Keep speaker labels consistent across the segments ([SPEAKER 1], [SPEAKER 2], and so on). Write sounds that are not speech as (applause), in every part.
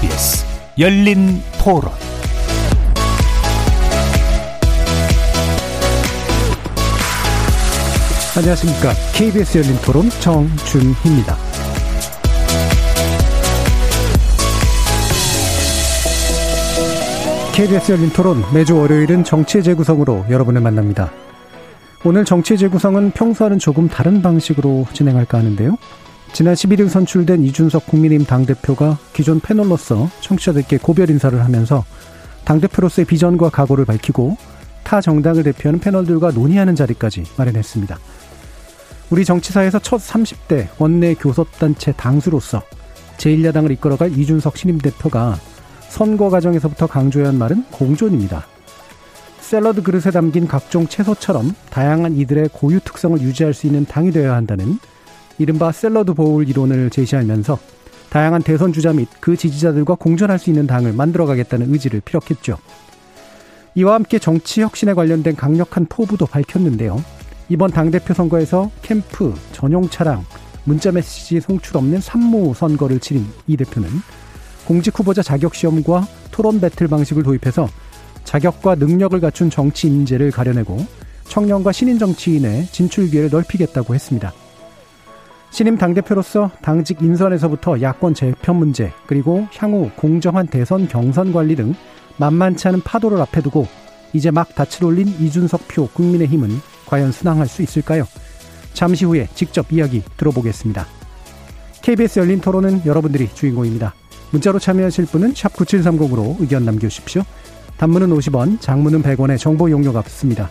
[SPEAKER 1] KBS 열린 토론
[SPEAKER 2] 안녕하십니까. KBS 열린 토론 정준희입니다. KBS 열린 토론 매주 월요일은 정치의 재구성으로 여러분을 만납니다. 오늘 정치의 재구성은 평소와는 조금 다른 방식으로 진행할까 하는데요. 지난 11일 선출된 이준석 국민의힘 당대표가 기존 패널로서 청취자들께 고별 인사를 하면서 당대표로서의 비전과 각오를 밝히고 타 정당을 대표하는 패널들과 논의하는 자리까지 마련했습니다. 우리 정치사에서 첫 30대 원내 교섭단체 당수로서 제1야당을 이끌어갈 이준석 신임 대표가 선거 과정에서부터 강조해야 한 말은 공존입니다. 샐러드 그릇에 담긴 각종 채소처럼 다양한 이들의 고유 특성을 유지할 수 있는 당이 되어야 한다는 이른바 샐러드 보울 이론을 제시하면서 다양한 대선 주자 및 그 지지자들과 공존할 수 있는 당을 만들어가겠다는 의지를 피력했죠. 이와 함께 정치 혁신에 관련된 강력한 포부도 밝혔는데요. 이번 당대표 선거에서 캠프, 전용 차량, 문자 메시지 송출 없는 산모 선거를 치른 이 대표는 공직 후보자 자격 시험과 토론 배틀 방식을 도입해서 자격과 능력을 갖춘 정치 인재를 가려내고 청년과 신인 정치인의 진출 기회를 넓히겠다고 했습니다. 신임 당대표로서 당직 인선에서부터 야권 재편 문제, 그리고 향후 공정한 대선 경선 관리 등 만만치 않은 파도를 앞에 두고 이제 막 닻을 올린 이준석 표 국민의힘은 과연 순항할 수 있을까요? 잠시 후에 직접 이야기 들어보겠습니다. KBS 열린 토론은 여러분들이 주인공입니다. 문자로 참여하실 분은 9730으로 의견 남겨주십시오. 단문은 50원, 장문은 100원의 정보 용료가 붙습니다.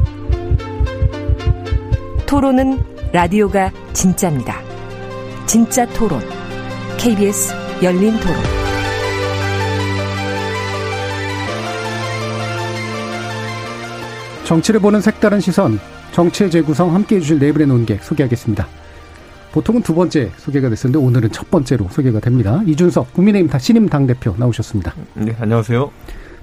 [SPEAKER 3] 토론은 라디오가 진짜입니다. 진짜 토론, KBS 열린 토론.
[SPEAKER 2] 정치를 보는 색다른 시선, 정치의 재구성 함께 해주실 네 분의 논객 소개하겠습니다. 보통은 두 번째 소개가 됐었는데 오늘은 첫 번째로 소개가 됩니다. 이준석 국민의힘 신임 당대표 나오셨습니다.
[SPEAKER 4] 네, 안녕하세요.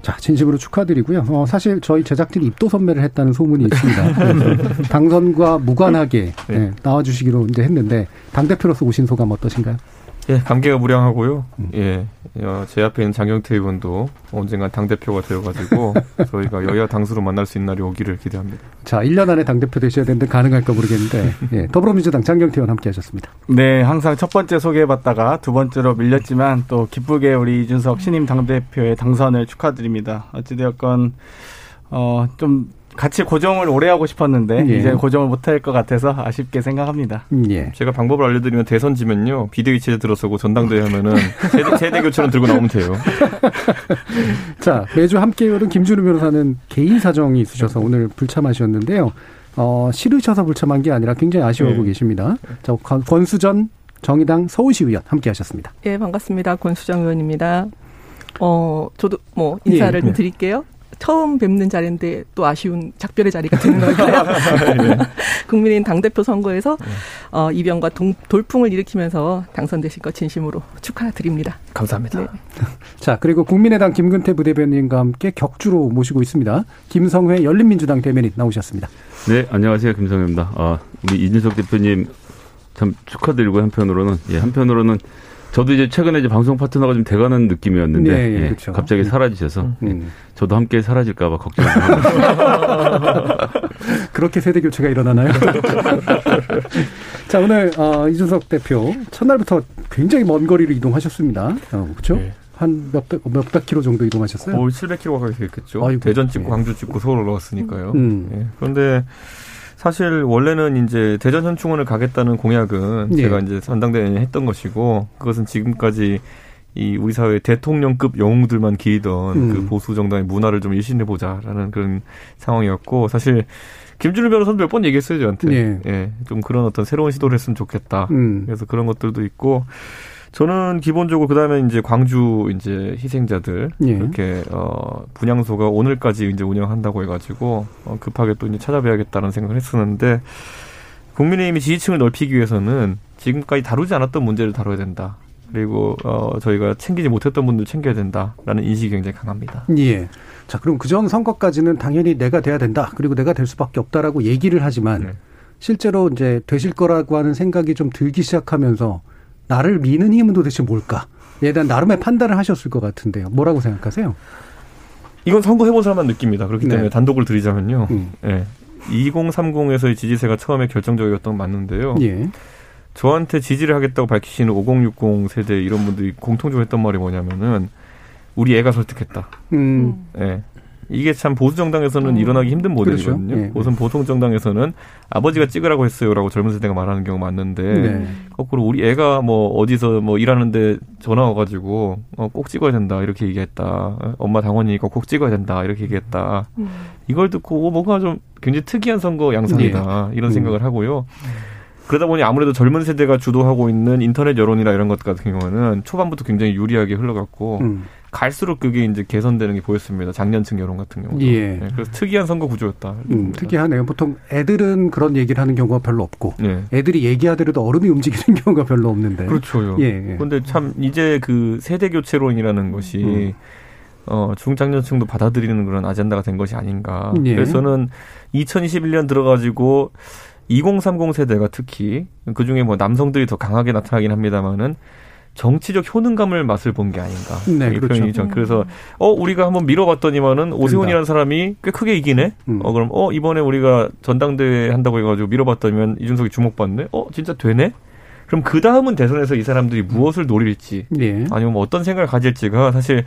[SPEAKER 2] 자, 진심으로 축하드리고요. 어, 사실 저희 제작진이 입도 선매를 했다는 소문이 있습니다. (laughs) 당선과 무관하게 네. 네, 나와주시기로 이제 했는데 당대표로서 오신 소감 어떠신가요?
[SPEAKER 4] 예, 감개가 무량하고요. 음. 예, 어, 제 앞에 있는 장경태 의원도 언젠가 당대표가 되어가지고 (laughs) 저희가 여야 당수로 만날 수 있는 날이 오기를 기대합니다.
[SPEAKER 2] 자, 1년 안에 당대표 되셔야 되는데 가능할까 모르겠는데, 예, 더불어민주당 장경태 의원 함께 하셨습니다.
[SPEAKER 5] 네, 항상 첫 번째 소개해봤다가 두 번째로 밀렸지만 또 기쁘게 우리 이준석 신임 당대표의 당선을 축하드립니다. 어찌되었건, 어, 좀 같이 고정을 오래 하고 싶었는데 예. 이제 고정을 못할 것 같아서 아쉽게 생각합니다.
[SPEAKER 4] 예. 제가 방법을 알려드리면 대선 지면요 비대위치에 들어서고 전당대회 하면은 세대, 세대 교체로 들고 나오면 돼요. (laughs)
[SPEAKER 2] 자 매주 함께 오는 김준우 변호사는 개인 사정이 있으셔서 오늘 불참하셨는데요. 어, 싫으셔서 불참한 게 아니라 굉장히 아쉬워하고 예. 계십니다. 자 권수전 정의당 서울시 의원 함께 하셨습니다.
[SPEAKER 6] 예 반갑습니다. 권수정 의원입니다. 어 저도 뭐 인사를 예. 드릴게요. 처음 뵙는 자리인데 또 아쉬운 작별의 자리가 되는 걸까요? (laughs) 네. 국민의힘 당대표 선거에서 네. 어, 이변과 동, 돌풍을 일으키면서 당선되신 것 진심으로 축하드립니다.
[SPEAKER 4] 감사합니다. 네. (laughs)
[SPEAKER 2] 자, 그리고 국민의당 김근태 부대변인과 함께 격주로 모시고 있습니다. 김성회 열린민주당 대변인 나오셨습니다.
[SPEAKER 7] 네, 안녕하세요. 김성회입니다. 아, 우리 이준석 대표님 참 축하드리고 한편으로는, 예, 한편으로는 저도 이제 최근에 이제 방송 파트너가 좀 돼가는 느낌이었는데 네, 예, 그렇죠. 갑자기 사라지셔서 음. 예, 저도 함께 사라질까봐 걱정합니다. (laughs)
[SPEAKER 2] 그렇게 세대 교체가 일어나나요? (laughs) 자 오늘 어, 이준석 대표 첫날부터 굉장히 먼 거리를 이동하셨습니다. 어, 그렇죠? 네. 한 몇백 몇백 킬로 정도 이동하셨어요?
[SPEAKER 4] 거의 700 킬로가 가까이 됐겠죠. 아이고, 대전 찍고 네. 광주 찍고 서울 올라왔으니까요. 음. 예. 그런데 사실 원래는 이제 대전 현충원을 가겠다는 공약은 네. 제가 이제 전당대회에 했던 것이고 그것은 지금까지 이 우리 사회 대통령급 영웅들만 기리던 음. 그 보수 정당의 문화를 좀 일신해 보자라는 그런 상황이었고 사실 김준일 변호사도 몇 번 얘기했어요 저한테 네. 예, 좀 그런 어떤 새로운 시도를 했으면 좋겠다. 음. 그래서 그런 것들도 있고 저는 기본적으로 그다음에 이제 광주 이제 희생자들 예. 이렇게 어 분향소가 오늘까지 이제 운영한다고 해가지고 어, 급하게 또 이제 찾아뵈야겠다는 생각을 했었는데 국민의힘이 지지층을 넓히기 위해서는 지금까지 다루지 않았던 문제를 다뤄야 된다. 그리고 어 저희가 챙기지 못했던 분들 챙겨야 된다라는 인식이 굉장히 강합니다.
[SPEAKER 2] 예. 자, 그럼 그전 선거까지는 당연히 내가 돼야 된다. 그리고 내가 될 수밖에 없다라고 얘기를 하지만 네. 실제로 이제 되실 거라고 하는 생각이 좀 들기 시작하면서 나를 미는 힘은 도대체 뭘까? 에 대한 나름의 판단을 하셨을 것 같은데요. 뭐라고 생각하세요?
[SPEAKER 4] 이건 선거 해본 사람만 느낍니다. 그렇기 네. 때문에 단독을 드리자면요. 음. 네. 2030에서의 지지세가 처음에 결정적이었던 건 맞는데요. 예. 저한테 지지를 하겠다고 밝히시는 5060 세대 이런 분들이 공통적으로 했던 말이 뭐냐면은 우리 애가 설득했다. 음. 예. 이게 참 보수 정당에서는 음. 일어나기 힘든 모델이거든요. 그렇죠. 예. 우선 보통 정당에서는 아버지가 찍으라고 했어요라고 젊은 세대가 말하는 경우가 많는데 네. 거꾸로 우리 애가 뭐 어디서 뭐 일하는데 전화 와가지고 어, 꼭 찍어야 된다 이렇게 얘기했다. 엄마 당원이니까 꼭 찍어야 된다 이렇게 얘기했다. 음. 이걸 듣고 어, 뭔가 좀 굉장히 특이한 선거 양상이다 네. 이런 음. 생각을 하고요. 그러다 보니 아무래도 젊은 세대가 주도하고 있는 인터넷 여론이나 이런 것 같은 경우는 초반부터 굉장히 유리하게 흘러갔고 음. 갈수록 그게 이제 개선되는 게 보였습니다. 장년층 여론 같은 경우. 예. 네, 그래서 특이한 선거 구조였다.
[SPEAKER 2] 음, 특이하네요. 보통 애들은 그런 얘기를 하는 경우가 별로 없고, 네. 애들이 얘기하더라도 어른이 움직이는 (laughs) 경우가 별로 없는데.
[SPEAKER 4] 그렇죠. 예. 예. 그런데 참 이제 그 세대 교체론이라는 것이 음. 어, 중장년층도 받아들이는 그런 아젠다가 된 것이 아닌가. 예. 그래서는 2021년 들어가지고 2030 세대가 특히 그 중에 뭐 남성들이 더 강하게 나타나긴 합니다만은 정치적 효능감을 맛을 본 게 아닌가. 네, 그렇죠. 표현이죠. 그래서 어 우리가 한번 밀어봤더니만은 오세훈이라는 사람이 꽤 크게 이기네. 음. 어 그럼 어 이번에 우리가 전당대회 한다고 해가지고 밀어봤더니만 이준석이 주목받네. 어 진짜 되네. 그럼 그 다음은 대선에서 이 사람들이 무엇을 노릴지 네. 아니면 뭐 어떤 생각을 가질지가 사실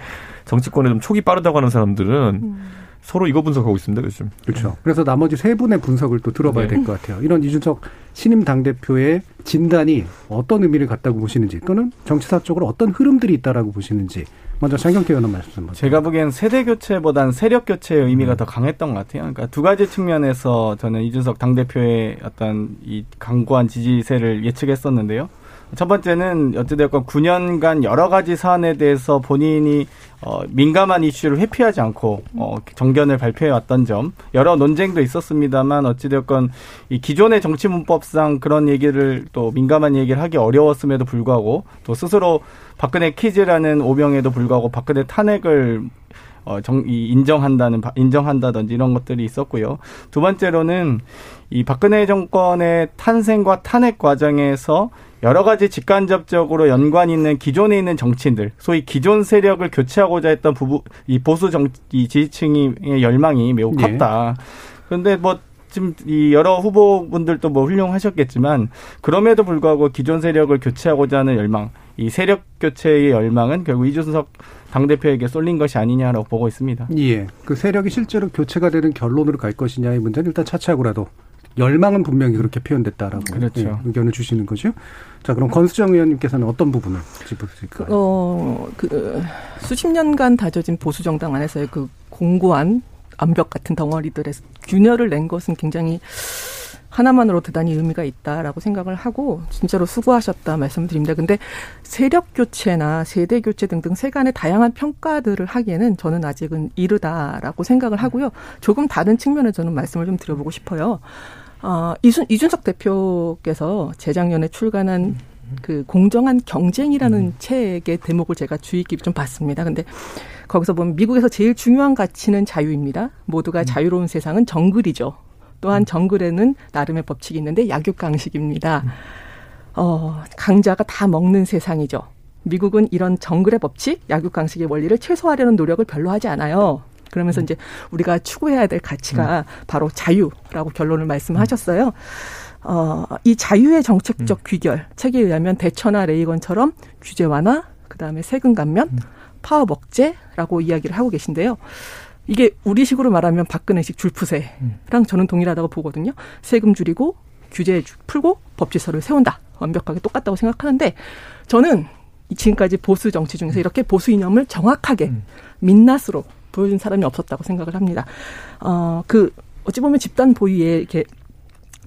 [SPEAKER 4] 정치권에 좀 촉이 빠르다고 하는 사람들은 음. 서로 이거 분석하고 있습니다, 요즘.
[SPEAKER 2] 그렇죠. 네. 그래서 나머지 세 분의 분석을 또 들어봐야 네. 될것 같아요. 이런 이준석 신임 당 대표의 진단이 어떤 의미를 갖다고 보시는지 또는 정치사적으로 어떤 흐름들이 있다라고 보시는지 먼저 장경태 의원 말씀 좀
[SPEAKER 5] 제가 보기엔 세대 교체보다는 세력 교체의 의미가 음. 더 강했던 것 같아요. 그러니까 두 가지 측면에서 저는 이준석 당 대표의 어떤 이 강고한 지지세를 예측했었는데요. 첫 번째는 어찌되었건 9년간 여러 가지 사안에 대해서 본인이 어, 민감한 이슈를 회피하지 않고 어, 정견을 발표해 왔던 점 여러 논쟁도 있었습니다만 어찌되었건 이 기존의 정치 문법상 그런 얘기를 또 민감한 얘기를 하기 어려웠음에도 불구하고 또 스스로 박근혜 퀴즈라는 오명에도 불구하고 박근혜 탄핵을 어, 정, 이 인정한다는, 인정한다든지 이런 것들이 있었고요. 두 번째로는 이 박근혜 정권의 탄생과 탄핵 과정에서 여러 가지 직간접적으로 연관 있는 기존에 있는 정치인들, 소위 기존 세력을 교체하고자 했던 부부, 이 보수 정, 이 지지층의 열망이 매우 예. 컸다. 예. 그런데 뭐 지금 이 여러 후보분들도 뭐 훌륭하셨겠지만 그럼에도 불구하고 기존 세력을 교체하고자 하는 열망, 이 세력 교체의 열망은 결국 이준석 당대표에게 쏠린 것이 아니냐라고 보고 있습니다.
[SPEAKER 2] 예. 그 세력이 실제로 교체가 되는 결론으로 갈 것이냐의 문제는 일단 차치하고라도 열망은 분명히 그렇게 표현됐다라고 그렇죠. 예, 의견을 주시는 거죠. 자, 그럼 권수정 의원님께서는 어떤 부분을 짚어주실까요?
[SPEAKER 6] 어, 그 수십 년간 다져진 보수 정당 안에서의 그 공고한 암벽 같은 덩어리들의 균열을 낸 것은 굉장히 하나만으로 대단히 의미가 있다라고 생각을 하고 진짜로 수고하셨다 말씀드립니다. 근데 세력 교체나 세대 교체 등등 세간의 다양한 평가들을 하기에는 저는 아직은 이르다라고 생각을 하고요. 조금 다른 측면에 저는 말씀을 좀 드려보고 싶어요. 어, 이순, 이준석 대표께서 재작년에 출간한 그 공정한 경쟁이라는 음. 책의 대목을 제가 주의 깊게 좀 봤습니다. 근데 거기서 보면 미국에서 제일 중요한 가치는 자유입니다. 모두가 음. 자유로운 세상은 정글이죠. 또한 음. 정글에는 나름의 법칙이 있는데 약육강식입니다. 음. 어, 강자가 다 먹는 세상이죠. 미국은 이런 정글의 법칙, 약육강식의 원리를 최소화하려는 노력을 별로 하지 않아요. 그러면서 음. 이제 우리가 추구해야 될 가치가 음. 바로 자유라고 결론을 말씀하셨어요. 어, 이 자유의 정책적 음. 귀결 책에 의하면 대처나 레이건처럼 규제 완화, 그 다음에 세금 감면, 음. 파업 억제라고 이야기를 하고 계신데요. 이게 우리식으로 말하면 박근혜식 줄푸세랑 음. 저는 동일하다고 보거든요. 세금 줄이고 규제 풀고 법제서를 세운다. 완벽하게 똑같다고 생각하는데 저는 지금까지 보수 정치 중에서 이렇게 보수 이념을 정확하게 음. 민낯으로 보여준 사람이 없었다고 생각을 합니다. 어, 그, 어찌 보면 집단 보유에 이렇게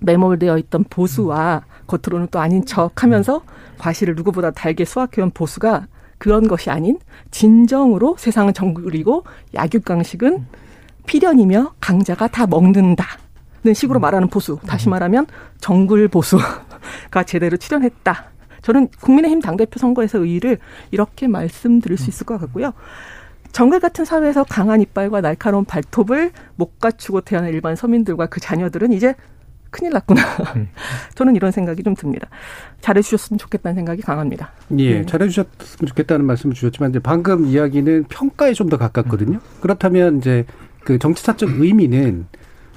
[SPEAKER 6] 매몰되어 있던 보수와 겉으로는 또 아닌 척 하면서 과실을 누구보다 달게 수확해온 보수가 그런 것이 아닌 진정으로 세상은 정글이고 약육강식은 필연이며 강자가 다 먹는다 는 식으로 말하는 보수. 다시 말하면 정글 보수가 (laughs) 제대로 출연했다. 저는 국민의힘 당대표 선거에서 의의를 이렇게 말씀드릴 수 있을 것 같고요. 정글 같은 사회에서 강한 이빨과 날카로운 발톱을 못 갖추고 태어난 일반 서민들과 그 자녀들은 이제 큰일 났구나. 음. (laughs) 저는 이런 생각이 좀 듭니다. 잘해주셨으면 좋겠다는 생각이 강합니다.
[SPEAKER 2] 예, 네. 잘해주셨으면 좋겠다는 말씀을 주셨지만 이제 방금 이야기는 평가에 좀 더 가깝거든요. 음. 그렇다면 이제 그 정치사적 의미는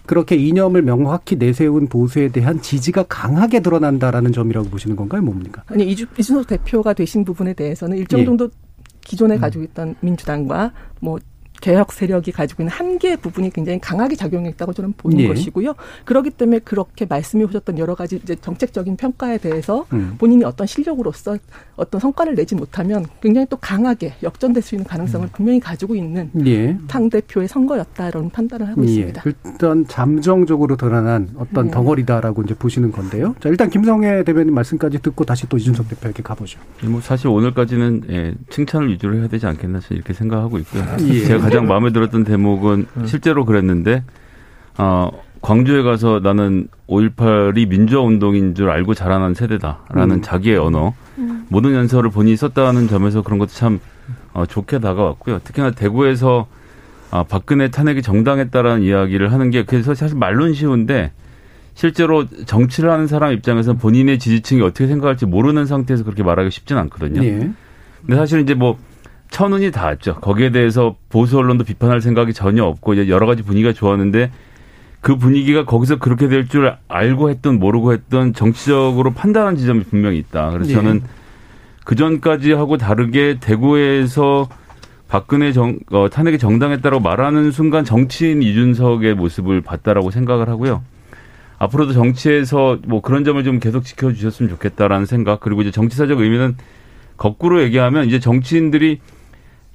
[SPEAKER 2] 그렇게 이념을 명확히 내세운 보수에 대한 지지가 강하게 드러난다라는 점이라고 보시는 건가요? 뭡니까?
[SPEAKER 6] 아니 이준석 대표가 되신 부분에 대해서는 일정 예. 정도 예. 기존에 음. 가지고 있던 민주당과 뭐 개혁 세력이 가지고 있는 한계 부분이 굉장히 강하게 작용했다고 저는 보는 예. 것이고요. 그렇기 때문에 그렇게 말씀해 오셨던 여러 가지 이제 정책적인 평가에 대해서 음. 본인이 어떤 실력으로서 어떤 성과를 내지 못하면 굉장히 또 강하게 역전될 수 있는 가능성을 음. 분명히 가지고 있는 예. 당 대표의 선거였다라는 판단을 하고 예. 있습니다.
[SPEAKER 2] 일단 잠정적으로 드러난 어떤 네. 덩어리다라고 이제 보시는 건데요. 자 일단 김성애 대변인 말씀까지 듣고 다시 또 이준석 대표에게 가보죠.
[SPEAKER 7] 뭐 사실 오늘까지는 예, 칭찬을 위주로 해야 되지 않겠나 이렇게 생각하고 있고요. 예. 제가 가장 마음에 들었던 대목은 음. 실제로 그랬는데 어, 광주에 가서 나는 5.18이 민주화 운동인 줄 알고 자라난 세대다라는 음. 자기의 언어 음. 모든 연설을 본인이 썼다는 점에서 그런 것도 참 어, 좋게 다가왔고요. 특히나 대구에서 아, 박근혜 탄핵이 정당했다라는 이야기를 하는 게 그래서 사실 말론 쉬운데 실제로 정치를 하는 사람 입장에서 본인의 지지층이 어떻게 생각할지 모르는 상태에서 그렇게 말하기 쉽지는 않거든요. 예. 근데 사실 이제 뭐 천운이 닿았죠. 거기에 대해서 보수 언론도 비판할 생각이 전혀 없고 이제 여러 가지 분위기가 좋았는데 그 분위기가 거기서 그렇게 될 줄 알고 했던 모르고 했던 정치적으로 판단한 지점이 분명히 있다. 그래서 네. 저는 그 전까지 하고 다르게 대구에서 박근혜 정, 어, 탄핵이 정당했다고 말하는 순간 정치인 이준석의 모습을 봤다라고 생각을 하고요. 앞으로도 정치에서 뭐 그런 점을 좀 계속 지켜주셨으면 좋겠다라는 생각 그리고 이제 정치사적 의미는 거꾸로 얘기하면 이제 정치인들이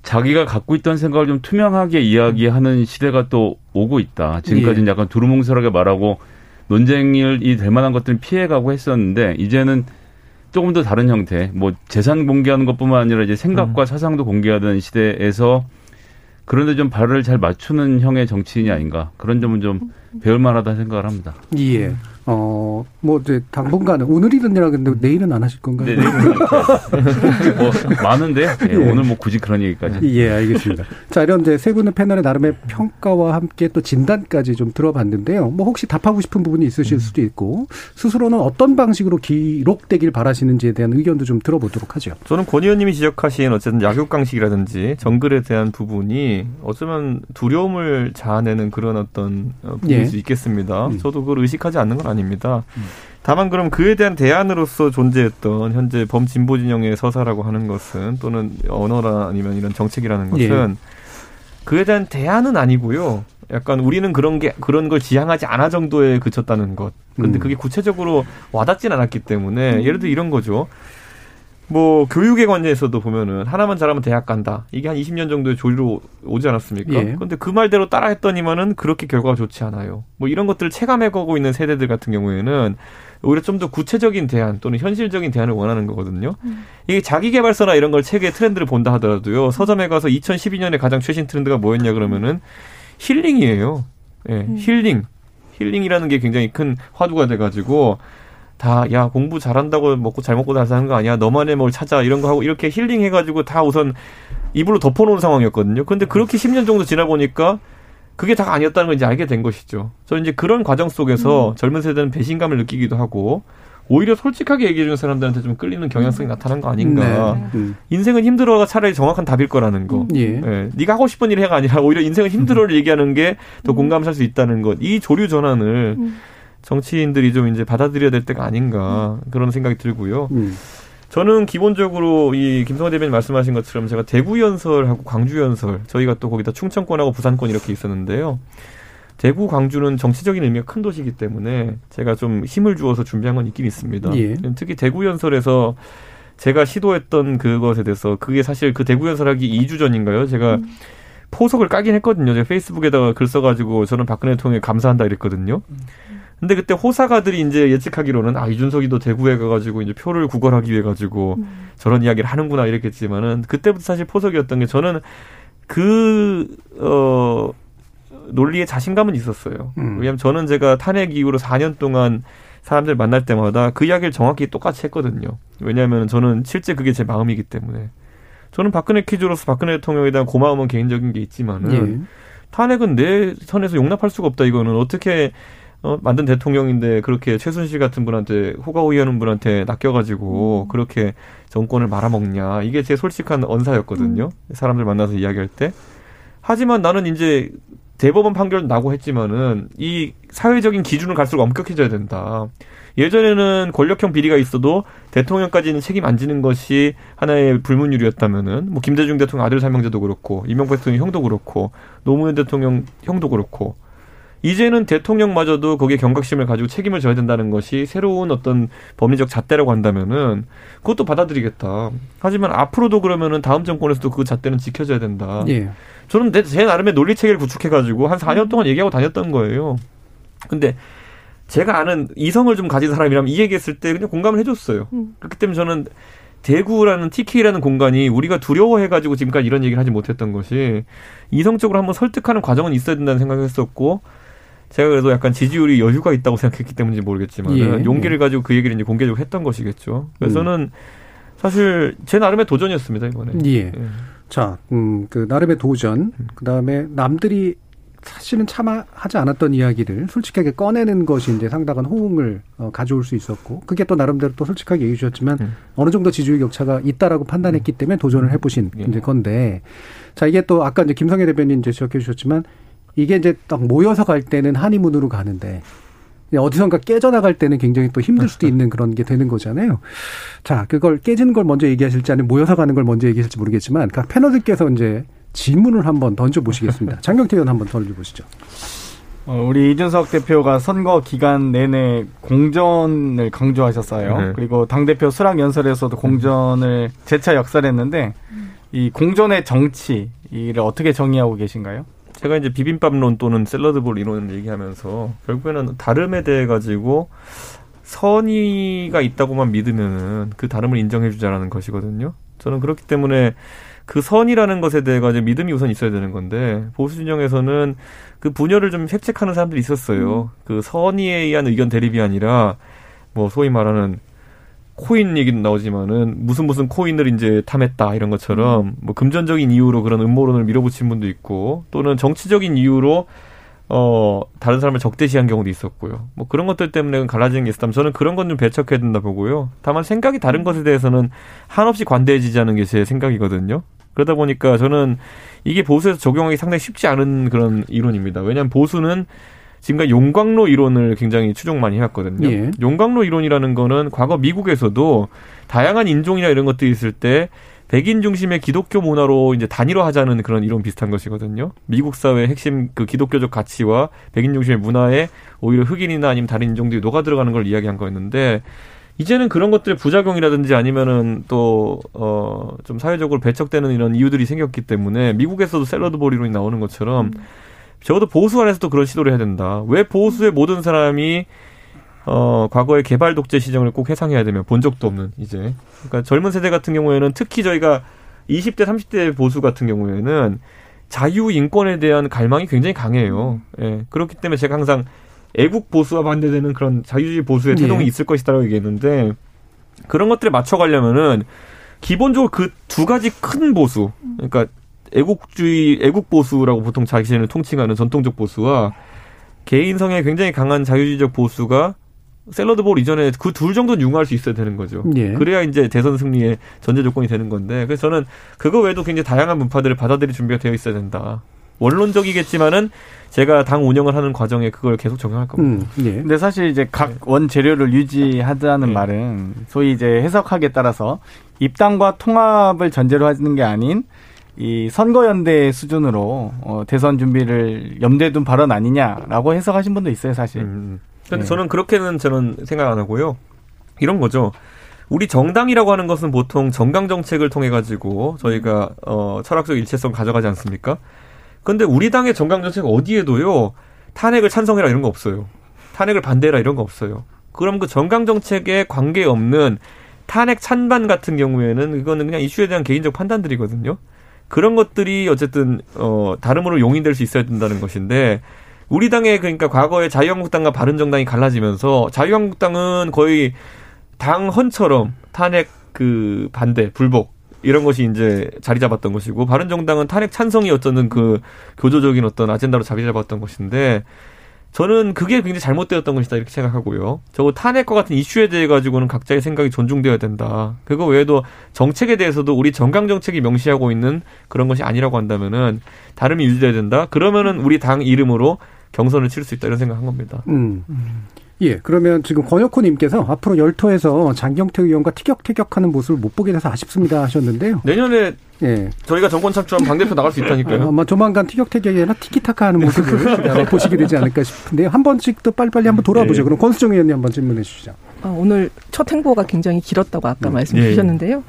[SPEAKER 7] 자기가 갖고 있던 생각을 좀 투명하게 이야기하는 시대가 또 오고 있다. 지금까지는 예. 약간 두루뭉술하게 말하고 논쟁이 될 만한 것들은 피해가고 했었는데 이제는 조금 더 다른 형태, 뭐 재산 공개하는 것뿐만 아니라 이제 생각과 음. 사상도 공개하는 시대에서 그런데 좀 발을 잘 맞추는 형의 정치인이 아닌가 그런 점은 좀 배울 만하다 생각을 합니다.
[SPEAKER 2] 예. 어, 뭐, 이제, 당분간은, 오늘이든지라 근데 내일은 안 하실 건가요? 네, 내일은.
[SPEAKER 7] 뭐, 많은데, 예, 예. 오늘 뭐 굳이 그런 얘기까지.
[SPEAKER 2] 예, 알겠습니다. 자, 이런 이제 세 분의 패널의 나름의 평가와 함께 또 진단까지 좀 들어봤는데요. 뭐, 혹시 답하고 싶은 부분이 있으실 수도 있고, 스스로는 어떤 방식으로 기록되길 바라시는지에 대한 의견도 좀 들어보도록 하죠.
[SPEAKER 4] 저는 권 의원님이 지적하신 어쨌든 약육강식이라든지 정글에 대한 부분이 어쩌면 두려움을 자아내는 그런 어떤 어, 부분일 예. 수 있겠습니다. 음. 저도 그걸 의식하지 않는 건 아닙니다. 다만 그럼 그에 대한 대안으로서 존재했던 현재 범진보 진영의 서사라고 하는 것은 또는 언어라 아니면 이런 정책이라는 것은 예. 그에 대한 대안은 아니고요. 약간 우리는 그런 게 그런 걸 지향하지 않아 정도에 그쳤다는 것. 근데 음. 그게 구체적으로 와닿진 않았기 때문에 음. 예를 들어 이런 거죠. 뭐 교육의 관계에서도 보면은 하나만 잘하면 대학 간다. 이게 한 20년 정도의 조리로 오지 않았습니까? 예. 그런데 그 말대로 따라했더니만은 그렇게 결과가 좋지 않아요. 뭐 이런 것들을 체감해가고 있는 세대들 같은 경우에는 오히려 좀 더 구체적인 대안 또는 현실적인 대안을 원하는 거거든요. 음. 이게 자기 개발서나 이런 걸 책의 트렌드를 본다 하더라도요. 서점에 가서 2012년에 가장 최신 트렌드가 뭐였냐 그러면은 힐링이에요. 예, 음. 힐링. 힐링이라는 게 굉장히 큰 화두가 돼가지고 다, 야, 공부 잘한다고 먹고 잘 먹고 잘 사는 거 아니야. 너만의 뭘 찾아. 이런 거 하고 이렇게 힐링해가지고 다 우선 이불로 덮어놓은 상황이었거든요. 근데 그렇게 10년 정도 지나 보니까 그게 다가 아니었다는 걸 이제 알게 된 것이죠. 저는 이제 그런 과정 속에서 음. 젊은 세대는 배신감을 느끼기도 하고 오히려 솔직하게 얘기해주는 사람들한테 좀 끌리는 경향성이 나타난 거 아닌가. 네. 음. 인생은 힘들어가 차라리 정확한 답일 거라는 거. 예. 예. 네가 하고 싶은 일을 해가 아니라 오히려 인생은 힘들어를 얘기하는 게 더 공감을 살수 있다는 것. 이 조류 전환을 음. 정치인들이 좀 이제 받아들여야 될 때가 아닌가 그런 생각이 들고요. 음. 저는 기본적으로 이 김성호 대변인 말씀하신 것처럼 제가 대구 연설하고 광주 연설 저희가 또 거기다 충청권하고 부산권 이렇게 있었는데요. 대구 광주는 정치적인 의미가 큰 도시이기 때문에 제가 좀 힘을 주어서 준비한 건 있긴 있습니다. 예. 특히 대구 연설에서 제가 시도했던 그것에 대해서 그게 사실 그 대구 연설하기 2주 전인가요? 제가 음. 포석을 까긴 했거든요. 제가 페이스북에다가 글 써가지고 저는 박근혜 대통령에 감사한다 이랬거든요. 음. 근데 그때 호사가들이 이제 예측하기로는 아 이준석이도 대구에 가가지고 이제 표를 구걸하기 위해 가지고 음. 저런 이야기를 하는구나 이랬겠지만은 그때부터 사실 포석이었던 게 저는 그어 논리에 자신감은 있었어요. 음. 왜냐하면 저는 제가 탄핵 이후로 4년 동안 사람들 만날 때마다 그 이야기를 정확히 똑같이 했거든요. 왜냐하면 저는 실제 그게 제 마음이기 때문에 저는 박근혜 퀴즈로서 박근혜 대통령에 대한 고마움은 개인적인 게 있지만은 예. 탄핵은 내 선에서 용납할 수가 없다. 이거는 어떻게 어, 만든 대통령인데 그렇게 최순실 같은 분한테 호가호위하는 분한테 낚여가지고 음. 그렇게 정권을 말아먹냐 이게 제 솔직한 언사였거든요. 음. 사람들 만나서 이야기할 때. 하지만 나는 이제 대법원 판결 나고 했지만은 이 사회적인 기준을 갈수록 엄격해져야 된다. 예전에는 권력형 비리가 있어도 대통령까지는 책임 안 지는 것이 하나의 불문율이었다면은 뭐 김대중 대통령 아들 사명제도 그렇고 이명박 대통령 형도 그렇고 노무현 대통령 형도 그렇고 이제는 대통령마저도 거기에 경각심을 가지고 책임을 져야 된다는 것이 새로운 어떤 법리적 잣대라고 한다면은 그것도 받아들이겠다. 하지만 앞으로도 그러면은 다음 정권에서도 그 잣대는 지켜져야 된다. 예. 저는 내, 제 나름의 논리 체계를 구축해 가지고 한 4년 동안 얘기하고 다녔던 거예요. 근데 제가 아는 이성을 좀 가진 사람이라면 이 얘기했을 때 그냥 공감을 해줬어요. 음. 그렇기 때문에 저는 대구라는 TK라는 공간이 우리가 두려워해가지고 지금까지 이런 얘기를 하지 못했던 것이 이성적으로 한번 설득하는 과정은 있어야 된다는 생각을 했었고 제가 그래도 약간 지지율이 여유가 있다고 생각했기 때문인지 모르겠지만 예, 용기를 예. 가지고 그 얘기를 이제 공개적으로 했던 것이겠죠. 그래서 음. 저는 사실 제 나름의 도전이었습니다 이번에.
[SPEAKER 2] 예. 예. 자, 음, 그 나름의 도전. 그 다음에 남들이 사실은 참아하지 않았던 이야기를 솔직하게 꺼내는 것이 이제 상당한 호응을 어, 가져올 수 있었고 그게 또 나름대로 또 솔직하게 얘기해 주셨지만 음. 어느 정도 지지율 격차가 있다라고 판단했기 때문에 도전을 해보신 음. 이제 건데 자 이게 또 아까 이제 김성애 대변인 이제 지적해 주셨지만 이게 이제 딱 모여서 갈 때는 한의문으로 가는데 어디선가 깨져나갈 때는 굉장히 또 힘들 수도 있는 그런 게 되는 거잖아요. 자, 그걸 깨지는 걸 먼저 얘기하실지 아니면 모여서 가는 걸 먼저 얘기하실지 모르겠지만 각 패널들께서 이제 질문을 한번 던져보시겠습니다. (laughs) 장경태 의원 한번 던져보시죠.
[SPEAKER 5] 어, 우리 이준석 대표가 선거 기간 내내 공전을 강조하셨어요. 네. 그리고 당대표 수락 연설에서도 공전을 재차 역설했는데 이 공전의 정치를 어떻게 정의하고 계신가요?
[SPEAKER 4] 제가 이제 비빔밥론 또는 샐러드볼 이론을 얘기하면서 결국에는 다름에 대해 가지고 선의가 있다고만 믿으면은 그 다름을 인정해주자라는 것이거든요. 저는 그렇기 때문에 그 선이라는 것에 대해 가지고 믿음이 우선 있어야 되는 건데 보수 진영에서는 그 분열을 좀 획책하는 사람들이 있었어요. 음. 그 선의에 의한 의견 대립이 아니라 뭐 소위 말하는 코인 얘기는 나오지만은 무슨 무슨 코인을 이제 탐했다 이런 것처럼 음. 뭐 금전적인 이유로 그런 음모론을 밀어붙인 분도 있고 또는 정치적인 이유로 어 다른 사람을 적대시한 경우도 있었고요. 뭐 그런 것들 때문에 갈라지는 게 있었다면 저는 그런 건 좀 배척해야 된다 보고요. 다만 생각이 다른 음. 것에 대해서는 한없이 관대해지자는 게제 생각이거든요. 그러다 보니까 저는 이게 보수에서 적용하기 상당히 쉽지 않은 그런 이론입니다. 왜냐하면 보수는 지금까지 용광로 이론을 굉장히 추종 많이 해왔거든요. 예. 용광로 이론이라는 거는 과거 미국에서도 다양한 인종이나 이런 것들이 있을 때 백인 중심의 기독교 문화로 이제 단일화하자는 그런 이론 비슷한 것이거든요. 미국 사회의 핵심 그 기독교적 가치와 백인 중심의 문화에 오히려 흑인이나 아니면 다른 인종들이 녹아 들어가는 걸 이야기한 거였는데 이제는 그런 것들의 부작용이라든지 아니면은 또, 어, 좀 사회적으로 배척되는 이런 이유들이 생겼기 때문에 미국에서도 샐러드 볼 이론이 나오는 것처럼 음. 적어도 보수 안에서도 그런 시도를 해야 된다. 왜 보수의 모든 사람이 어, 과거의 개발 독재 시정을 꼭 해상해야 되면 본 적도 없는 이제. 그러니까 젊은 세대 같은 경우에는 특히 저희가 20대, 30대 보수 같은 경우에는 자유 인권에 대한 갈망이 굉장히 강해요. 예. 그렇기 때문에 제가 항상 애국 보수와 반대되는 그런 자유주의 보수의 태동이 예. 있을 것이다라고 얘기했는데 그런 것들에 맞춰 가려면은 기본적으로 그 두 가지 큰 보수, 그러니까 애국주의, 애국 보수라고 보통 자신을 통칭하는 전통적 보수와 개인성에 굉장히 강한 자유주의적 보수가 샐러드 볼 이전에 그 둘 정도는 융화할 수 있어야 되는 거죠. 예. 그래야 이제 대선 승리의 전제 조건이 되는 건데 그래서 저는 그거 외에도 굉장히 다양한 문파들을 받아들일 준비가 되어 있어야 된다. 원론적이겠지만은 제가 당 운영을 하는 과정에 그걸 계속 적용할 겁니다.
[SPEAKER 5] 음, 예. 근데 사실 이제 각 네. 원재료를 유지하자는 네. 말은 소위 이제 해석하기에 따라서 입당과 통합을 전제로 하는 게 아닌 이 선거연대 수준으로 어, 대선 준비를 염두에 둔 발언 아니냐라고 해석하신 분도 있어요, 사실. 음.
[SPEAKER 4] 음. 근데 네. 저는 그렇게는 저는 생각 안 하고요. 이런 거죠. 우리 정당이라고 하는 것은 보통 정강 정책을 통해 가지고 저희가 어 철학적 일체성 가져가지 않습니까? 근데 우리 당의 정강 정책 어디에도요 탄핵을 찬성해라 이런 거 없어요. 탄핵을 반대라 이런 거 없어요. 그럼 그 정강 정책에 관계 없는 탄핵 찬반 같은 경우에는 이거는 그냥 이슈에 대한 개인적 판단들이거든요. 그런 것들이 어쨌든 어 다름으로 용인될 수 있어야 된다는 것인데 우리 당의 그러니까 과거에 자유한국당과 바른정당이 갈라지면서 자유한국당은 거의 당 헌처럼 탄핵 그 반대 불복 이런 것이 이제 자리 잡았던 것이고 바른정당은 탄핵 찬성이 어쩌는 그 교조적인 어떤 아젠다로 자리 잡았던 것인데 저는 그게 굉장히 잘못되었던 것이다 이렇게 생각하고요. 저거 탄핵과 같은 이슈에 대해 가지고는 각자의 생각이 존중되어야 된다. 그거 외에도 정책에 대해서도 우리 정강 정책이 명시하고 있는 그런 것이 아니라고 한다면은 다름이 유지돼야 된다. 그러면은 우리 당 이름으로 경선을 치를 수 있다 이런 생각한 겁니다. 음.
[SPEAKER 2] 예, 그러면 지금 권혁호님께서 앞으로 열토에서 장경태 의원과 티격태격하는 모습을 못 보게 돼서 아쉽습니다 하셨는데요.
[SPEAKER 4] 내년에 예. 저희가 정권 착취하면 당대표 나갈 수 있다니까요.
[SPEAKER 2] 아마 조만간 티격태격이 아니라 티키타카 하는 모습을 (laughs) 보시게 되지 않을까 싶은데요. 한 번씩 또 빨리빨리 한번 돌아보죠. 예. 그럼 권수정 의원님 한번 질문해 주시죠.
[SPEAKER 6] 아, 오늘 첫 행보가 굉장히 길었다고 아까 음. 말씀 주셨는데요. 예.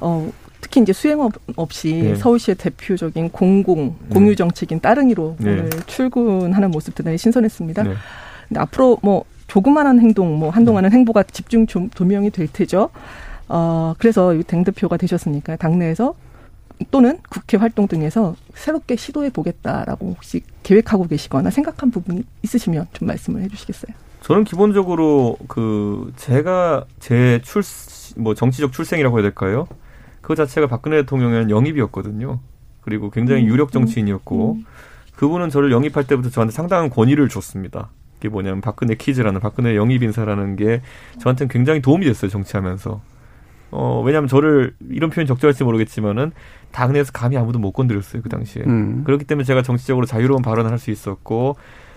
[SPEAKER 6] 어, 특히 이제 수행 없이 네. 서울시의 대표적인 공공 공유 정책인 따릉이로 네. 오늘 출근하는 모습 대단히 신선했습니다. 네. 근데 앞으로 뭐 조그마한 행동, 뭐 한동안은 행보가 집중 좀 도명이 될 테죠. 어, 그래서 당 대표가 되셨으니까 당내에서 또는 국회 활동 등에서 새롭게 시도해 보겠다라고 혹시 계획하고 계시거나 생각한 부분이 있으시면 좀 말씀을 해주시겠어요?
[SPEAKER 4] 저는 기본적으로 그 제가 제 출 뭐 정치적 출생이라고 해야 될까요? 그 자체가 박근혜 대통령의 영입이었거든요. 그리고 굉장히 음, 유력 정치인이었고 음, 음. 그분은 저를 영입할 때부터 저한테 상당한 권위를 줬습니다. 그게 뭐냐면 박근혜 키즈라는 박근혜 영입 인사라는 게 저한테는 굉장히 도움이 됐어요 정치하면서. 어 왜냐하면 저를 이런 표현 적절할지 모르겠지만은 당내에서 감히 아무도 못 건드렸어요 그 당시에. 음. 그렇기 때문에 제가 정치적으로 자유로운 발언을 할 수 있었고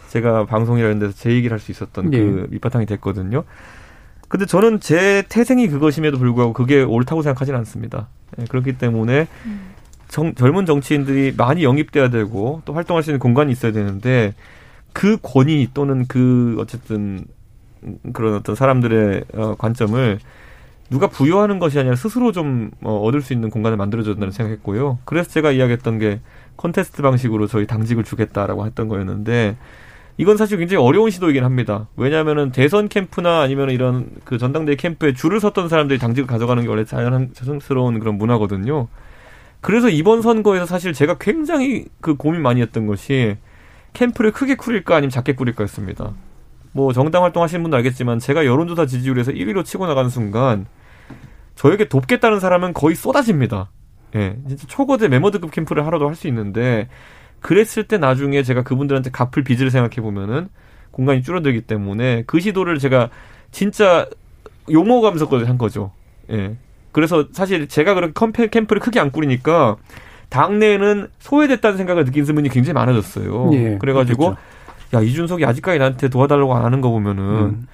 [SPEAKER 4] 제가 방송이라는 데서 제 얘기를 할 수 있었던 그 예. 그 밑바탕이 됐거든요. 근데 저는 제 태생이 그것임에도 불구하고 그게 옳다고 생각하지는 않습니다. 예, 그렇기 때문에 정, 젊은 정치인들이 많이 영입돼야 되고 또 활동할 수 있는 공간이 있어야 되는데 그 권위 또는 그 어쨌든 그런 어떤 사람들의 어, 관점을 누가 부여하는 것이 아니라 스스로 좀 어, 얻을 수 있는 공간을 만들어줘야 된다는 생각했고요. 그래서 제가 이야기했던 게 컨테스트 방식으로 저희 당직을 주겠다라고 했던 거였는데 이건 사실 굉장히 어려운 시도이긴 합니다. 왜냐하면은 대선 캠프나 아니면 이런 그 전당대회 캠프에 줄을 섰던 사람들이 당직을 가져가는 게 원래 자연스러운 그런 문화거든요. 그래서 이번 선거에서 사실 제가 굉장히 그 고민 많이 했던 것이 캠프를 크게 꾸릴까 아니면 작게 꾸릴까였습니다. 뭐 정당 활동하시는 분도 알겠지만 제가 여론조사 지지율에서 1위로 치고 나가는 순간 저에게 돕겠다는 사람은 거의 쏟아집니다. 예, 진짜 초거대 메모드급 캠프를 하러도 할 수 있는데 그랬을 때 나중에 제가 그분들한테 갚을 빚을 생각해 보면은 공간이 줄어들기 때문에 그 시도를 제가 진짜 용어가면서 한 거죠. 예. 그래서 사실 제가 그렇게 캠프를 크게 안 꾸리니까 당내에는 소외됐다는 생각을 느낀 분이 굉장히 많아졌어요. 예, 그래가지고 그렇겠죠. 야 이준석이 아직까지 나한테 도와달라고 안 하는 거 보면은 음.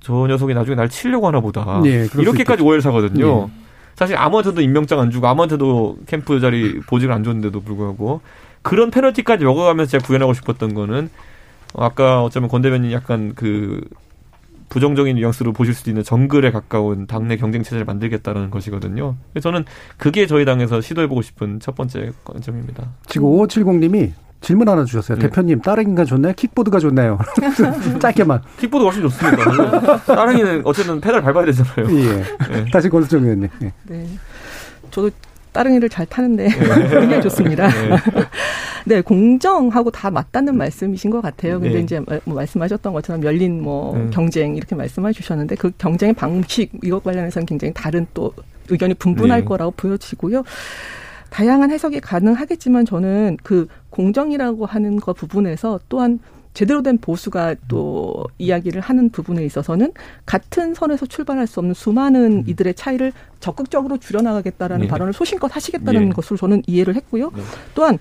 [SPEAKER 4] 저 녀석이 나중에 날 치려고 하나 보다. 예, 이렇게까지 오해를 사거든요. 예. 사실 아무한테도 임명장 안 주고 아무한테도 캠프 자리 보직을 안 줬는데도 불구하고 그런 페널티까지 먹어가면서 제가 구현하고 싶었던 거는 아까 어쩌면 권 대변인 약간 그 부정적인 뉘앙스로 보실 수도 있는 정글에 가까운 당내 경쟁 체제를 만들겠다는 것이거든요. 그래서 저는 그게 저희 당에서 시도해보고 싶은 첫 번째 관점입니다.
[SPEAKER 2] 지금 5570님이 질문 하나 주셨어요. 네. 대표님, 따릉이가 좋나요? 킥보드가 좋나요? (laughs) 짧게만.
[SPEAKER 4] 킥보드 훨씬 좋습니다. (laughs) 따릉이는 어쨌든 페달 밟아야 되잖아요. 예.
[SPEAKER 2] 네. 다시 권수정 의원님. 네. 네.
[SPEAKER 6] 저도 따릉이를 잘 타는데 네. (laughs) 굉장히 좋습니다. 네. (laughs) 네. 공정하고 다 맞다는 말씀이신 것 같아요. 근데 네. 이제 뭐 말씀하셨던 것처럼 열린 뭐 네. 경쟁 이렇게 말씀해 주셨는데 그 경쟁의 방식 이것 관련해서는 굉장히 다른 또 의견이 분분할 네. 거라고 보여지고요. 다양한 해석이 가능하겠지만 저는 그 공정이라고 하는 것 부분에서 또한 제대로 된 보수가 또 이야기를 하는 부분에 있어서는 같은 선에서 출발할 수 없는 수많은 음. 이들의 차이를 적극적으로 줄여나가겠다라는 네. 발언을 소신껏 하시겠다는 네. 것으로 저는 이해를 했고요. 네. 또한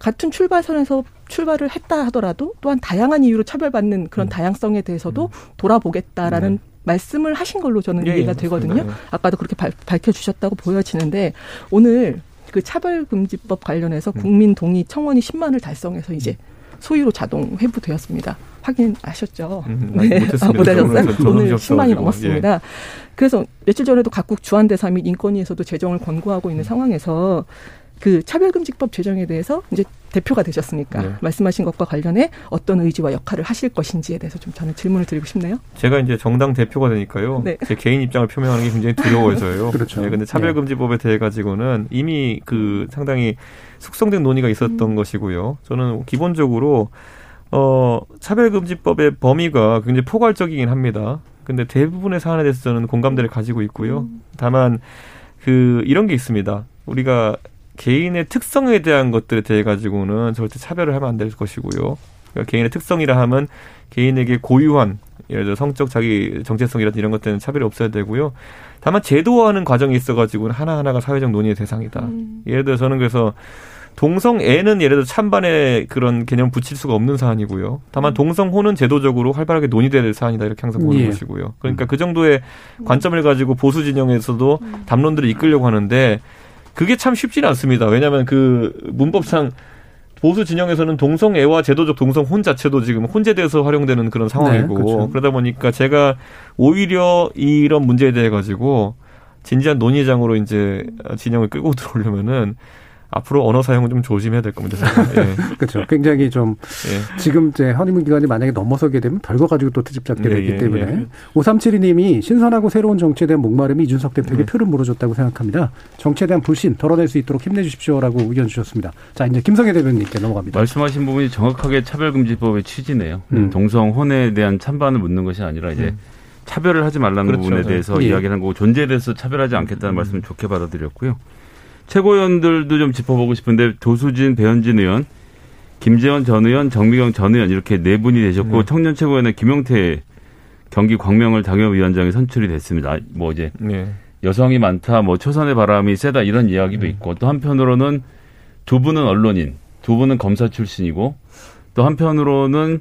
[SPEAKER 6] 같은 출발선에서 출발을 했다 하더라도 또한 다양한 이유로 차별받는 그런 음. 다양성에 대해서도 음. 돌아보겠다라는 네. 말씀을 하신 걸로 저는 예, 이해가 예, 되거든요. 네. 아까도 그렇게 발, 밝혀주셨다고 보여지는데 오늘 그 차별금지법 관련해서 음. 국민 동의 청원이 10만을 달성해서 이제 음. 소유로 자동 회부되었습니다. 확인하셨죠? 음, 네. 아, 못 하셨어요? 오늘 10만이 넘었습니다. 예. 그래서 며칠 전에도 각국 주한대사 및 인권위에서도 재정을 권고하고 있는 음. 상황에서 그 차별금지법 제정에 대해서 이제 대표가 되셨으니까 네. 말씀하신 것과 관련해 어떤 의지와 역할을 하실 것인지에 대해서 좀 저는 질문을 드리고 싶네요.
[SPEAKER 4] 제가 이제 정당 대표가 되니까요. 네. 제 개인 입장을 표명하는 게 굉장히 두려워져요. (laughs) 그렇죠. 네, 근데 차별금지법에 대해 가지고는 이미 그 상당히 숙성된 논의가 있었던 음. 것이고요. 저는 기본적으로 어 차별금지법의 범위가 굉장히 포괄적이긴 합니다. 근데 대부분의 사안에 대해서 저는 공감대를 가지고 있고요. 음. 다만 그 이런 게 있습니다. 우리가 개인의 특성에 대한 것들에 대해 가지고는 절대 차별을 하면 안 될 것이고요. 그러니까 개인의 특성이라 하면 개인에게 고유한 예를 들어 성적 자기 정체성이라든지 이런 것들은 차별이 없어야 되고요. 다만 제도화하는 과정이 있어가지고는 하나하나가 사회적 논의의 대상이다. 음. 예를 들어 저는 그래서 동성애는 예를 들어 찬반에 그런 개념 붙일 수가 없는 사안이고요. 다만 음. 동성호는 제도적으로 활발하게 논의돼야 될 사안이다 이렇게 항상 보는 예. 것이고요. 그러니까 음. 그 정도의 관점을 가지고 보수 진영에서도 음. 담론들을 이끌려고 하는데 그게 참 쉽지는 않습니다. 왜냐하면 그 문법상 보수 진영에서는 동성애와 제도적 동성혼 자체도 지금 혼재돼서 활용되는 그런 상황이고 네, 그렇죠. 그러다 보니까 제가 오히려 이런 문제에 대해 가지고 진지한 논의장으로 이제 진영을 끌고 (laughs) 들어오려면은 앞으로 언어 사용은 좀 조심해야 될 겁니다. 예. (laughs)
[SPEAKER 2] 그렇죠. 굉장히 좀 예. 지금 이제 허니문 기간이 만약에 넘어서게 되면 별거 가지고 또 트집잡게 되기 예, 예 때문에 예. 5372님이 신선하고 새로운 정치에 대한 목마름이 이준석 대표에게 네. 표를 물어줬다고 생각합니다. 정치에 대한 불신 덜어낼 수 있도록 힘내주십시오라고 의견 주셨습니다. 자 이제 김성애 대변인께 넘어갑니다.
[SPEAKER 7] 말씀하신 부분이 정확하게 차별금지법의 취지네요. 음. 동성 혼에 대한 찬반을 묻는 것이 아니라 이제 음. 차별을 하지 말라는 그렇죠. 부분에 대해서 예. 이야기를 한 거고 존재에 대해서 차별하지 않겠다는 음. 말씀을 좋게 받아들였고요. 최고위원들도 좀 짚어보고 싶은데 도수진, 배현진 의원, 김재원 전 의원, 정미경 전 의원 이렇게 네 분이 되셨고 네. 청년 최고위원회 김용태 경기 광명을 당협위원장이 선출이 됐습니다. 뭐 이제 네. 여성이 많다, 뭐 초선의 바람이 세다 이런 이야기도 네. 있고 또 한편으로는 두 분은 언론인, 두 분은 검사 출신이고 또 한편으로는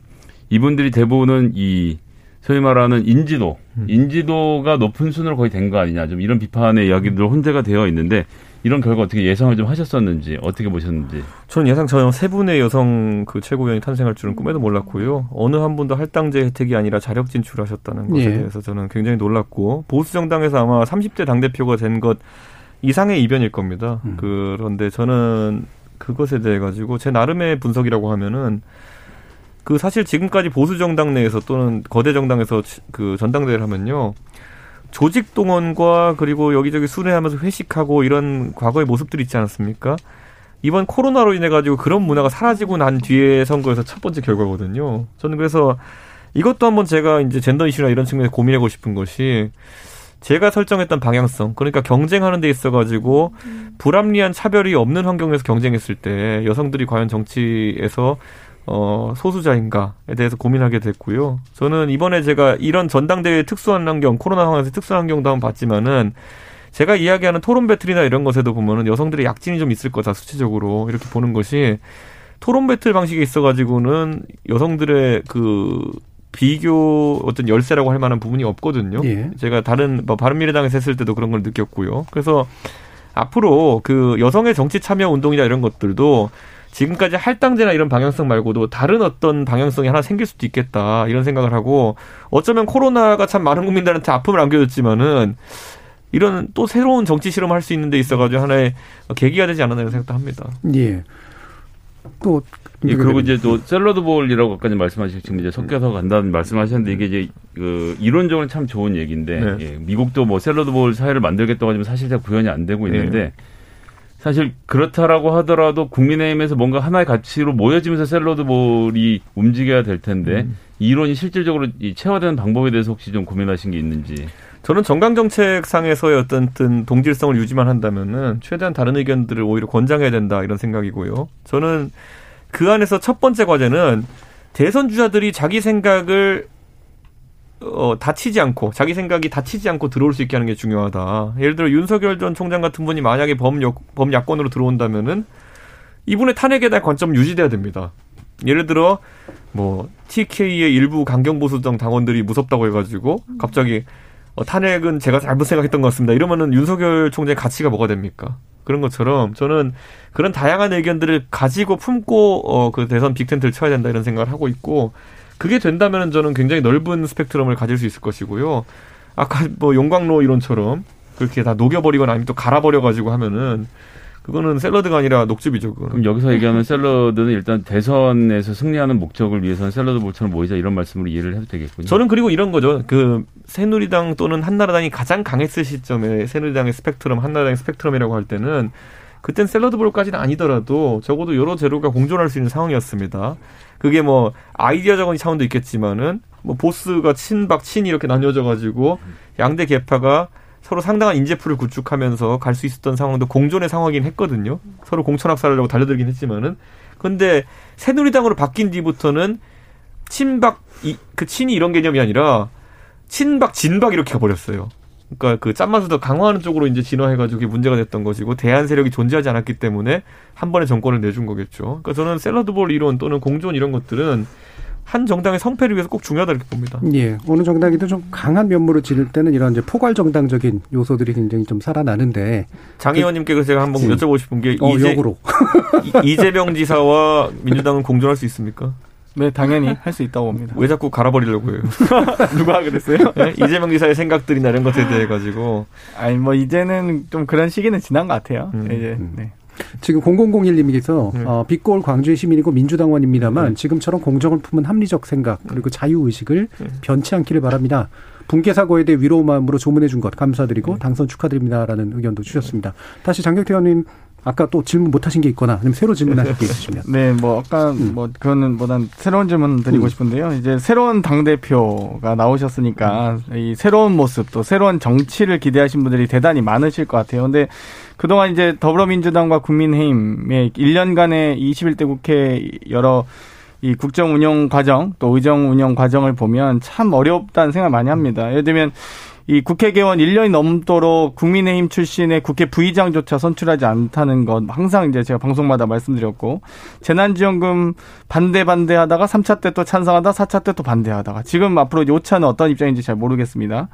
[SPEAKER 7] 이분들이 대부분은 이 소위 말하는 인지도, 음. 인지도가 높은 순으로 거의 된 거 아니냐 좀 이런 비판의 이야기들 혼재가 되어 있는데 이런 결과 어떻게 예상을 좀 하셨었는지 어떻게 보셨는지.
[SPEAKER 4] 저는 예상 전혀 세 분의 여성 그 최고위원이 탄생할 줄은 꿈에도 몰랐고요. 어느 한 분도 할당제 혜택이 아니라 자력 진출하셨다는 것에 예. 대해서 저는 굉장히 놀랐고 보수 정당에서 아마 30대 당 대표가 된 것 이상의 이변일 겁니다. 음. 그런데 저는 그것에 대해 가지고 제 나름의 분석이라고 하면은 그 사실 지금까지 보수 정당 내에서 또는 거대 정당에서 그 전당대회를 하면요. 조직 동원과 그리고 여기저기 순회하면서 회식하고 이런 과거의 모습들이 있지 않았습니까? 이번 코로나로 인해 가지고 그런 문화가 사라지고 난 뒤에 선거에서 첫 번째 결과거든요. 저는 그래서 이것도 한번 제가 이제 젠더 이슈나 이런 측면에서 고민하고 싶은 것이 제가 설정했던 방향성 그러니까 경쟁하는 데 있어 가지고 불합리한 차별이 없는 환경에서 경쟁했을 때 여성들이 과연 정치에서 어, 소수자인가에 대해서 고민하게 됐고요. 저는 이번에 제가 이런 전당대회 특수한 환경, 코로나 상황에서 특수한 환경도 한번 봤지만은 제가 이야기하는 토론 배틀이나 이런 것에도 보면은 여성들의 약진이 좀 있을 거다, 수치적으로. 이렇게 보는 것이 토론 배틀 방식에 있어가지고는 여성들의 그 비교 어떤 열세라고 할 만한 부분이 없거든요. 예. 제가 다른 뭐 바른미래당에서 했을 때도 그런 걸 느꼈고요. 그래서 앞으로 그 여성의 정치 참여 운동이나 이런 것들도 지금까지 할당제나 이런 방향성 말고도 다른 어떤 방향성이 하나 생길 수도 있겠다 이런 생각을 하고 어쩌면 코로나가 참 많은 국민들한테 아픔을 안겨줬지만은 이런 또 새로운 정치 실험을 할 수 있는 데 있어가지고 하나의 계기가 되지 않았나 이런 생각도 합니다.
[SPEAKER 2] 예. 또
[SPEAKER 7] 예, 그리고 이제 또 샐러드 볼이라고 아까 말씀하시고 지금 이제 섞여서 간다는 말씀하셨는데 이게 이제 그 이론적으로 참 좋은 얘기인데 네. 예, 미국도 뭐 샐러드 볼 사회를 만들겠다고 하지만 사실 잘 구현이 안 되고 있는데 네. 사실 그렇다라고 하더라도 국민의힘에서 뭔가 하나의 가치로 모여지면서 샐러드볼이 움직여야 될 텐데 음. 이론이 실질적으로 체화되는 방법에 대해서 혹시 좀 고민하신 게 있는지.
[SPEAKER 4] 저는 정강 정책상에서의 어떤 동질성을 유지만 한다면은 최대한 다른 의견들을 오히려 권장해야 된다 이런 생각이고요. 저는 그 안에서 첫 번째 과제는 대선 주자들이 자기 생각을 어, 다치지 않고 자기 생각이 다치지 않고 들어올 수 있게 하는 게 중요하다. 예를 들어 윤석열 전 총장 같은 분이 만약에 범여, 범야권으로 들어온다면은 이분의 탄핵에 대한 관점 유지돼야 됩니다. 예를 들어 뭐 TK의 일부 강경보수정 당원들이 무섭다고 해가지고 갑자기 어, 탄핵은 제가 잘못 생각했던 것 같습니다. 이러면은 윤석열 총장의 가치가 뭐가 됩니까? 그런 것처럼 저는 그런 다양한 의견들을 가지고 품고 어, 그 대선 빅텐트를 쳐야 된다 이런 생각을 하고 있고 그게 된다면 저는 굉장히 넓은 스펙트럼을 가질 수 있을 것이고요. 아까 뭐 용광로 이론처럼 그렇게 다 녹여버리거나 아니면 또 갈아버려가지고 하면은 그거는 샐러드가 아니라 녹즙이죠. 그거는.
[SPEAKER 7] 그럼 여기서 얘기하면 샐러드는 일단 대선에서 승리하는 목적을 위해서는 샐러드 볼처럼 모이자 이런 말씀으로 이해를 해도 되겠군요.
[SPEAKER 4] 저는 그리고 이런 거죠. 그 새누리당 또는 한나라당이 가장 강했을 시점에 새누리당의 스펙트럼, 한나라당의 스펙트럼이라고 할 때는 그땐 샐러드 볼까지는 아니더라도 적어도 여러 재료가 공존할 수 있는 상황이었습니다. 그게 뭐 아이디어적인 차원도 있겠지만은 뭐 보스가 친박 친 이렇게 나뉘어져 가지고 양대 계파가 서로 상당한 인재풀을 구축하면서 갈 수 있었던 상황도 공존의 상황이긴 했거든요. 서로 공천학살하려고 달려들긴 했지만은. 근데 새누리당으로 바뀐 뒤부터는 친박 이, 그 친이 이런 개념이 아니라 친박 진박 이렇게 가버렸어요. 그러니까 그 짠맛을 더 강화하는 쪽으로 이제 진화해가지고 문제가 됐던 것이고 대한 세력이 존재하지 않았기 때문에 한 번에 정권을 내준 거겠죠. 그러니까 저는 샐러드볼 이론 또는 공존 이런 것들은 한 정당의 성패를 위해서 꼭 중요하다 이렇게 봅니다.
[SPEAKER 2] 예. 어느 정당이든 좀 강한 면모를 지를 때는 이런 이제 포괄 정당적인 요소들이 굉장히 좀 살아나는데
[SPEAKER 4] 장 의원님께 그 제가 한번 예. 여쭤보고 싶은 게
[SPEAKER 2] 어, 이재, 역으로.
[SPEAKER 4] 이재명 지사와 민주당은 공존할 수 있습니까?
[SPEAKER 5] 네, 당연히 할 수 있다고 봅니다.
[SPEAKER 4] 왜 자꾸 갈아버리려고 해요? (laughs)
[SPEAKER 5] 누가 그랬어요? (laughs)
[SPEAKER 4] 네? 이재명 지사의 생각들이나 이런 것에 대해 가지고.
[SPEAKER 5] 아니, 뭐, 이제는 좀 그런 시기는 지난 것 같아요. 음. 이제,
[SPEAKER 2] 음. 네. 지금 0001님께서 네. 어, 빛골 광주의 시민이고 민주당원입니다만 네. 지금처럼 공정을 품은 합리적 생각 그리고 자유의식을 네. 변치 않기를 바랍니다. 붕괴 사고에 대해 위로의 마음으로 조문해 준 것 감사드리고 네. 당선 축하드립니다라는 의견도 주셨습니다. 다시 장경태 의원님 아까 또 질문 못 하신 게 있거나 아니면 새로 질문하실 게 있으시면. (laughs)
[SPEAKER 5] 네, 뭐 아까 음. 뭐 그거는 뭐난 새로운 질문 드리고 음. 싶은데요. 이제 새로운 당 대표가 나오셨으니까 음. 이 새로운 모습 또 새로운 정치를 기대하신 분들이 대단히 많으실 것 같아요. 근데 그동안 이제 더불어민주당과 국민의힘의 1년간의 21대 국회 여러 이 국정 운영 과정 또 의정 운영 과정을 보면 참 어렵다는 생각 많이 합니다. 예를 들면 이 국회 개원 1년이 넘도록 국민의힘 출신의 국회 부의장조차 선출하지 않다는 것 항상 이제 제가 방송마다 말씀드렸고 재난지원금 반대 반대하다가 3차 때 또 찬성하다 4차 때 또 반대하다가 지금 앞으로 5차는 어떤 입장인지 잘 모르겠습니다.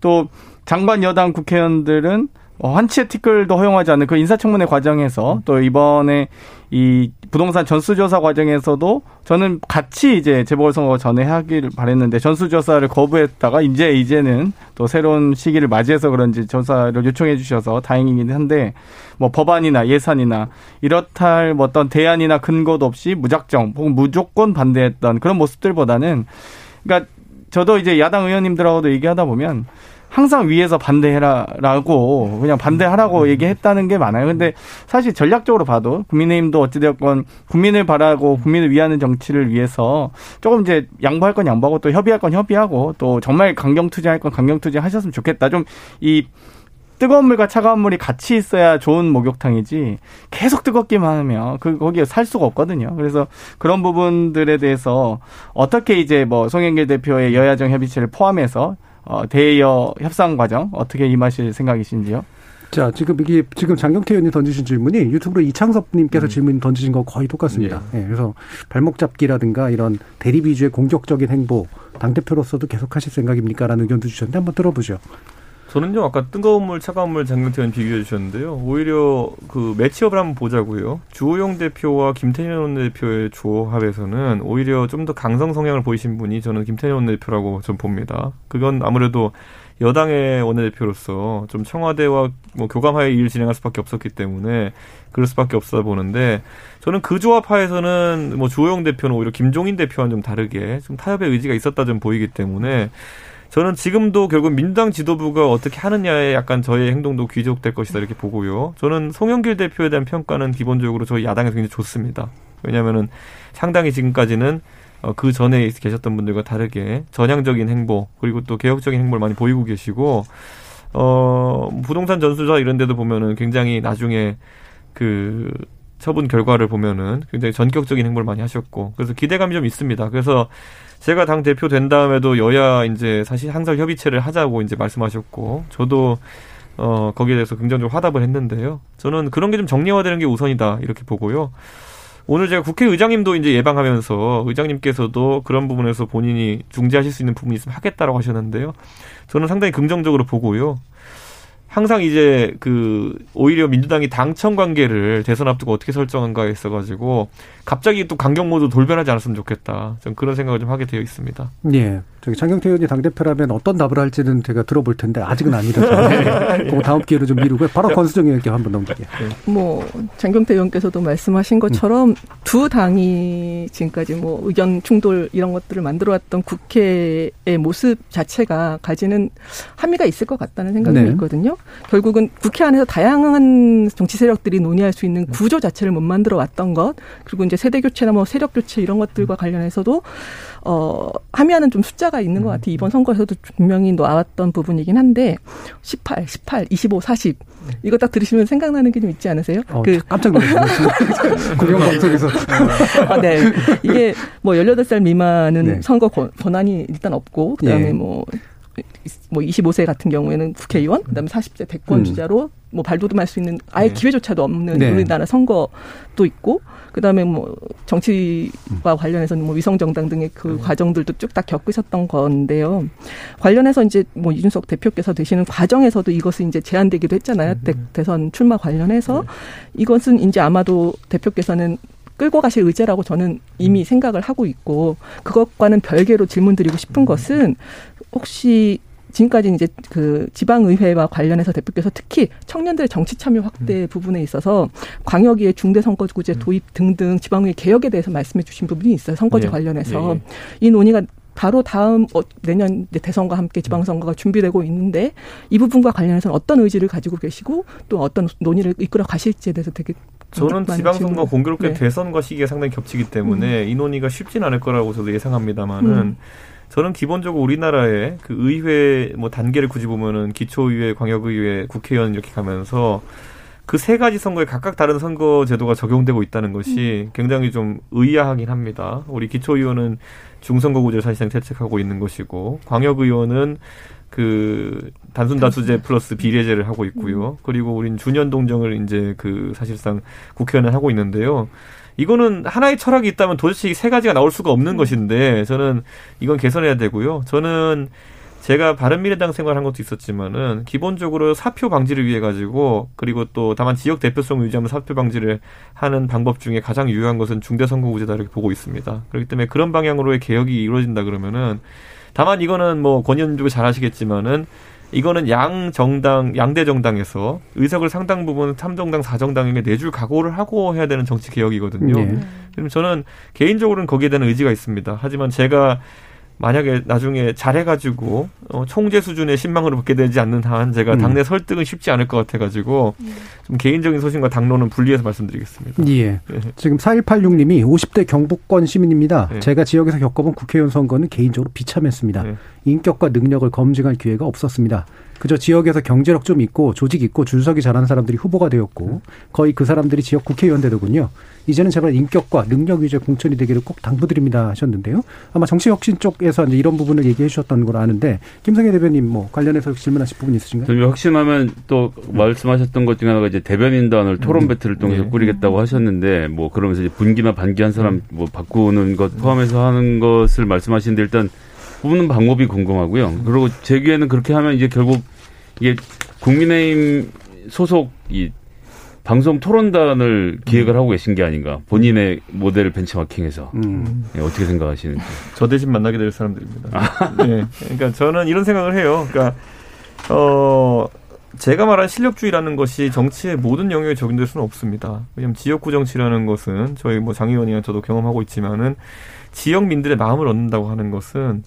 [SPEAKER 5] 또 장관 여당 국회의원들은 어, 한치의 티끌도 허용하지 않는 그 인사청문회 과정에서 또 이번에 이 부동산 전수조사 과정에서도 저는 같이 이제 재보궐선거 전에 하기를 바랬는데 전수조사를 거부했다가 이제 이제는 또 새로운 시기를 맞이해서 그런지 조사를 요청해 주셔서 다행이긴 한데 뭐 법안이나 예산이나 이렇다 할뭐 어떤 대안이나 근거도 없이 무작정 혹은 무조건 반대했던 그런 모습들보다는 그러니까 저도 이제 야당 의원님들하고도 얘기하다 보면 항상 위에서 반대해라라고 그냥 반대하라고 음. 얘기했다는 게 많아요. 근데 사실 전략적으로 봐도 국민의힘도 어찌되었건 국민을 바라고 국민을 위하는 정치를 위해서 조금 이제 양보할 건 양보하고 또 협의할 건 협의하고 또 정말 강경 투쟁할 건 강경 투쟁 하셨으면 좋겠다. 좀 이 뜨거운 물과 차가운 물이 같이 있어야 좋은 목욕탕이지 계속 뜨겁기만 하면 그 거기에 살 수가 없거든요. 그래서 그런 부분들에 대해서 어떻게 이제 뭐 송영길 대표의 여야정 협의체를 포함해서 어, 대여 협상 과정 어떻게 임하실 생각이신지요?
[SPEAKER 2] 자, 지금 이게 지금 장경태 의원이 던지신 질문이 유튜브로 이창섭 님께서 음. 질문 던지신 거 거의 똑같습니다. 예. 네, 그래서 발목 잡기라든가 이런 대립 위주의 공격적인 행보 당 대표로서도 계속 하실 생각입니까라는 의견도 주셨는데 한번 들어보죠.
[SPEAKER 4] 저는요 아까 뜨거운 물 차가운 물 장경태 의원 비교해 주셨는데요. 오히려 그 매치업을 한번 보자고요. 주호영 대표와 김태년 원내대표의 조합에서는 오히려 좀 더 강성 성향을 보이신 분이 저는 김태년 원내대표라고 좀 봅니다. 그건 아무래도 여당의 원내대표로서 좀 청와대와 뭐 교감하에 일을 진행할 수밖에 없었기 때문에 그럴 수밖에 없어 보는데 저는 그 조합 하에서는 뭐 주호영 대표는 오히려 김종인 대표와는 좀 다르게 좀 타협의 의지가 있었다 좀 보이기 때문에 저는 지금도 결국 민주당 지도부가 어떻게 하느냐에 약간 저의 행동도 귀족될 것이다 이렇게 보고요. 저는 송영길 대표에 대한 평가는 기본적으로 저희 야당에서 굉장히 좋습니다. 왜냐하면은 상당히 지금까지는 어, 그 전에 계셨던 분들과 다르게 전향적인 행보 그리고 또 개혁적인 행보를 많이 보이고 계시고 어 부동산 전수자 이런 데도 보면은 굉장히 나중에 그 처분 결과를 보면은 굉장히 전격적인 행보를 많이 하셨고 그래서 기대감이 좀 있습니다. 그래서 제가 당 대표 된 다음에도 여야 이제 사실 항상 협의체를 하자고 이제 말씀하셨고 저도 어 거기에 대해서 긍정적으로 화답을 했는데요. 저는 그런 게 좀 정리화되는 게 우선이다 이렇게 보고요. 오늘 제가 국회의장님도 이제 예방하면서 의장님께서도 그런 부분에서 본인이 중재하실 수 있는 부분이 있으면 하겠다라고 하셨는데요. 저는 상당히 긍정적으로 보고요. 항상 이제 그 오히려 민주당이 당청 관계를 대선 앞두고 어떻게 설정한가에 있어가지고 갑자기 또 강경 모드 돌변하지 않았으면 좋겠다. 좀 그런 생각을 좀 하게 되어 있습니다.
[SPEAKER 2] 예. 저기 장경태 의원이 당대표라면 어떤 답을 할지는 제가 들어볼 텐데 아직은 아니다. 네. 그 다음 기회로 좀 미루고 바로 권수정 의원께 한번 넘기게.
[SPEAKER 6] 네. 뭐 장경태 의원께서도 말씀하신 것처럼 음. 두 당이 지금까지 뭐 의견 충돌 이런 것들을 만들어왔던 국회의 모습 자체가 가지는 함의가 있을 것 같다는 생각이 네. 있거든요. 결국은 국회 안에서 다양한 정치 세력들이 논의할 수 있는 구조 자체를 못 만들어 왔던 것 그리고 이제 세대 교체나 뭐 세력 교체 이런 것들과 관련해서도 어 함의하는 좀 숫자가 있는 것 같아요. 이번 선거에서도 분명히 나왔던 부분이긴 한데 18, 18, 25, 40 이거 딱 들으시면 생각나는 게 좀 있지 않으세요?
[SPEAKER 2] 어, 그 깜짝 놀랐어요. (laughs) 공영 방송에서.
[SPEAKER 6] 아, 네. 이게 뭐 18살 미만은 네. 선거 권한이 일단 없고 그다음에 네. 뭐 뭐 25세 같은 경우에는 국회의원, 그다음에 40세 대권 음. 주자로 뭐 발돋움할 수 있는 아예 네. 기회조차도 없는 네. 우리나라 선거도 있고 그다음에 뭐 정치와 관련해서는 뭐 위성 정당 등의 그 네. 과정들도 쭉 다 겪으셨던 건데요. 관련해서 이제 뭐 이준석 대표께서 되시는 과정에서도 이것은 이제 제한되기도 했잖아요. 대, 대선 출마 관련해서 네. 이것은 이제 아마도 대표께서는 끌고 가실 의제라고 저는 이미 음. 생각을 하고 있고 그것과는 별개로 질문드리고 싶은 음. 것은 혹시 지금까지 이제 그 지방의회와 관련해서 대표께서 특히 청년들의 정치 참여 확대 음. 부분에 있어서 광역의회 중대 선거구제 음. 도입 등등 지방의회 개혁에 대해서 말씀해 주신 부분이 있어요. 선거제 네. 관련해서. 네. 이 논의가 바로 다음 어, 내년 대선과 함께 지방선거가 준비되고 있는데 이 부분과 관련해서 어떤 의지를 가지고 계시고 또 어떤 논의를 이끌어 가실지에 대해서 되게
[SPEAKER 4] 저는 지방선거 공교롭게 네. 대선과 시기가 상당히 겹치기 때문에 음. 이 논의가 쉽진 않을 거라고 저도 예상합니다만은 음. 저는 기본적으로 우리나라의 그 의회 뭐 단계를 굳이 보면은 기초의회, 광역의회, 국회의원 이렇게 가면서 그 세 가지 선거에 각각 다른 선거 제도가 적용되고 있다는 것이 음. 굉장히 좀 의아하긴 합니다. 우리 기초의원은 중선거구제를 사실상 채택하고 있는 것이고 광역의원은 그 단순 다수제 플러스 비례제를 하고 있고요. 음. 그리고 우린 준연 동정을 이제 그 사실상 국회의원은 하고 있는데요. 이거는 하나의 철학이 있다면 도대체 이 세 가지가 나올 수가 없는 음. 것인데 저는 이건 개선해야 되고요. 저는 제가 바른미래당 생활한 것도 있었지만은 기본적으로 사표 방지를 위해 가지고 그리고 또 다만 지역 대표성을 유지하면 사표 방지를 하는 방법 중에 가장 유효한 것은 중대선거구제다 이렇게 보고 있습니다. 그렇기 때문에 그런 방향으로의 개혁이 이루어진다 그러면은 다만 이거는 뭐 권현주가 잘 아시겠지만은 이거는 양 정당, 양대 정당에서 의석을 상당 부분 3정당, 4정당에게 내줄 각오를 하고 해야 되는 정치 개혁이거든요. 네. 그럼 저는 개인적으로는 거기에 대한 의지가 있습니다. 하지만 제가 만약에 나중에 잘해가지고 어, 총재 수준의 신망으로 붙게 되지 않는 한 제가 음. 당내 설득은 쉽지 않을 것 같아가지고 음. 좀 개인적인 소신과 당론은 분리해서 말씀드리겠습니다.
[SPEAKER 2] 예. 예. 지금 4186님이 50대 경북권 시민입니다. 예. 제가 지역에서 겪어본 국회의원 선거는 개인적으로 비참했습니다. 예. 인격과 능력을 검증할 기회가 없었습니다. 그저 지역에서 경제력 좀 있고 조직 있고 줄서기 잘하는 사람들이 후보가 되었고 거의 그 사람들이 지역 국회의원 되더군요. 이제는 제발 인격과 능력 위주의 공천이 되기를 꼭 당부드립니다 하셨는데요. 아마 정치혁신 쪽에서 이제 이런 부분을 얘기해 주셨던 걸 아는데 김성애 대변인 뭐 관련해서 질문하실 부분 있으신가요?
[SPEAKER 7] 혁신하면 또 말씀하셨던 것 중에 하나가 이제 대변인단을 토론 음. 배틀을 통해서 네. 꾸리겠다고 하셨는데 뭐 그러면서 이제 분기나 반기한 사람 음. 뭐 바꾸는 것 포함해서 하는 것을 말씀하시는데 일단 뽑는 방법이 궁금하고요. 그리고 제기에는 그렇게 하면 이제 결국 이게 국민의힘 소속 이 방송 토론단을 기획을 하고 계신 게 아닌가. 본인의 모델을 벤치마킹해서. 음. 네, 어떻게 생각하시는지.
[SPEAKER 4] 저 대신 만나게 될 사람들입니다. 아. 네. 그러니까 저는 이런 생각을 해요. 그러니까, 어, 제가 말한 실력주의라는 것이 정치의 모든 영역에 적용될 수는 없습니다. 왜냐하면 지역구 정치라는 것은 저희 뭐 장 의원이나 저도 경험하고 있지만은 지역민들의 마음을 얻는다고 하는 것은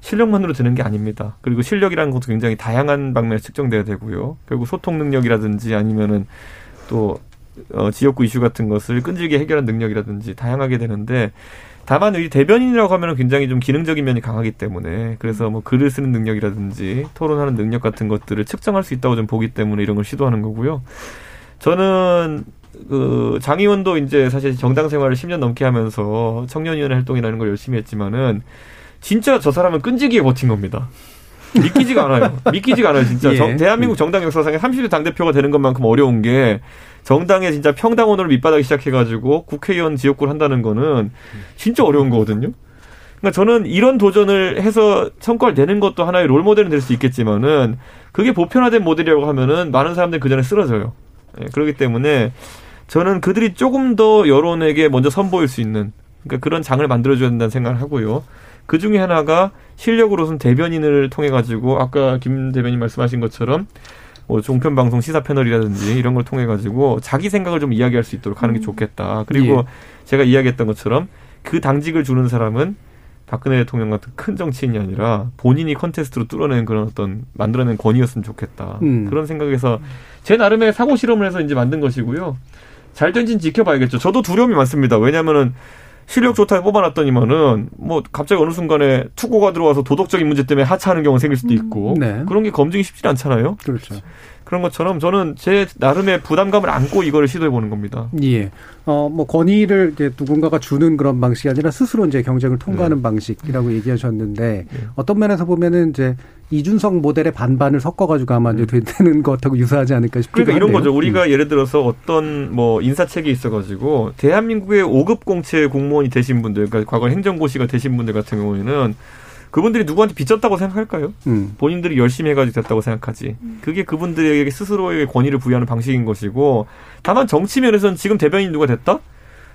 [SPEAKER 4] 실력만으로 되는 게 아닙니다. 그리고 실력이라는 것도 굉장히 다양한 방면에 측정돼야 되고요. 결국 소통 능력이라든지 아니면은 또 어, 지역구 이슈 같은 것을 끈질게 해결한 능력이라든지 다양하게 되는데 다만 이 대변인이라고 하면은 굉장히 좀 기능적인 면이 강하기 때문에 그래서 뭐 글을 쓰는 능력이라든지 토론하는 능력 같은 것들을 측정할 수 있다고 좀 보기 때문에 이런 걸 시도하는 거고요. 저는 그 장의원도 이제 사실 정당 생활을 10년 넘게 하면서 청년위원회 활동이라는 걸 열심히 했지만은 진짜 저 사람은 끈질기게 버틴 겁니다. 믿기지가 않아요. (laughs) 믿기지가 않아요, 진짜. 예. 정, 대한민국 정당 역사상에 30대 당대표가 되는 것만큼 어려운 게 정당에 진짜 평당 원으로 밑바닥이 시작해가지고 국회의원 지역구를 한다는 거는 진짜 어려운 거거든요. 그러니까 저는 이런 도전을 해서 성과를 내는 것도 하나의 롤 모델은 될 수 있겠지만은 그게 보편화된 모델이라고 하면은 많은 사람들이 그 전에 쓰러져요. 예, 그렇기 때문에 저는 그들이 조금 더 여론에게 먼저 선보일 수 있는 그러니까 그런 장을 만들어줘야 된다는 생각을 하고요. 그 중에 하나가 실력으로선 대변인을 통해 가지고 아까 김 대변인 말씀하신 것처럼 뭐 종편 방송 시사 패널이라든지 이런 걸 통해 가지고 자기 생각을 좀 이야기할 수 있도록 하는 게 음. 좋겠다. 그리고 예. 제가 이야기했던 것처럼 그 당직을 주는 사람은 박근혜 대통령 같은 큰 정치인이 아니라 본인이 컨테스트로 뚫어낸 그런 어떤 만들어낸 권위였으면 좋겠다. 음. 그런 생각에서 제 나름의 사고 실험을 해서 이제 만든 것이고요. 잘 된지는 지켜봐야겠죠. 저도 두려움이 많습니다. 왜냐면은 실력 좋다고 뽑아놨더니만은 뭐 갑자기 어느 순간에 투고가 들어와서 도덕적인 문제 때문에 하차하는 경우가 생길 수도 있고 음. 네. 그런 게 검증이 쉽지 않잖아요.
[SPEAKER 2] 그렇죠.
[SPEAKER 4] 그런 것처럼 저는 제 나름의 부담감을 안고 이거를 시도해 보는 겁니다.
[SPEAKER 2] 예. 어, 뭐 권위를 이제 누군가가 주는 그런 방식이 아니라 스스로 이제 경쟁을 통과하는 네. 방식이라고 얘기하셨는데 네. 어떤 면에서 보면은 이제 이준석 모델의 반반을 섞어가지고 아마 이제 음. 되는 것하고 유사하지 않을까 싶기도
[SPEAKER 4] 그러니까 이런 거죠. 우리가 음. 예를 들어서 어떤 뭐 인사책이 있어가지고 대한민국의 5급 공채 공무원이 되신 분들, 그러니까 과거 행정고시가 되신 분들 같은 경우에는 그분들이 누구한테 빚졌다고 생각할까요? 음. 본인들이 열심히 해가지고 됐다고 생각하지. 음. 그게 그분들에게 스스로의 권위를 부여하는 방식인 것이고, 다만 정치 면에서는 지금 대변인 누가 됐다?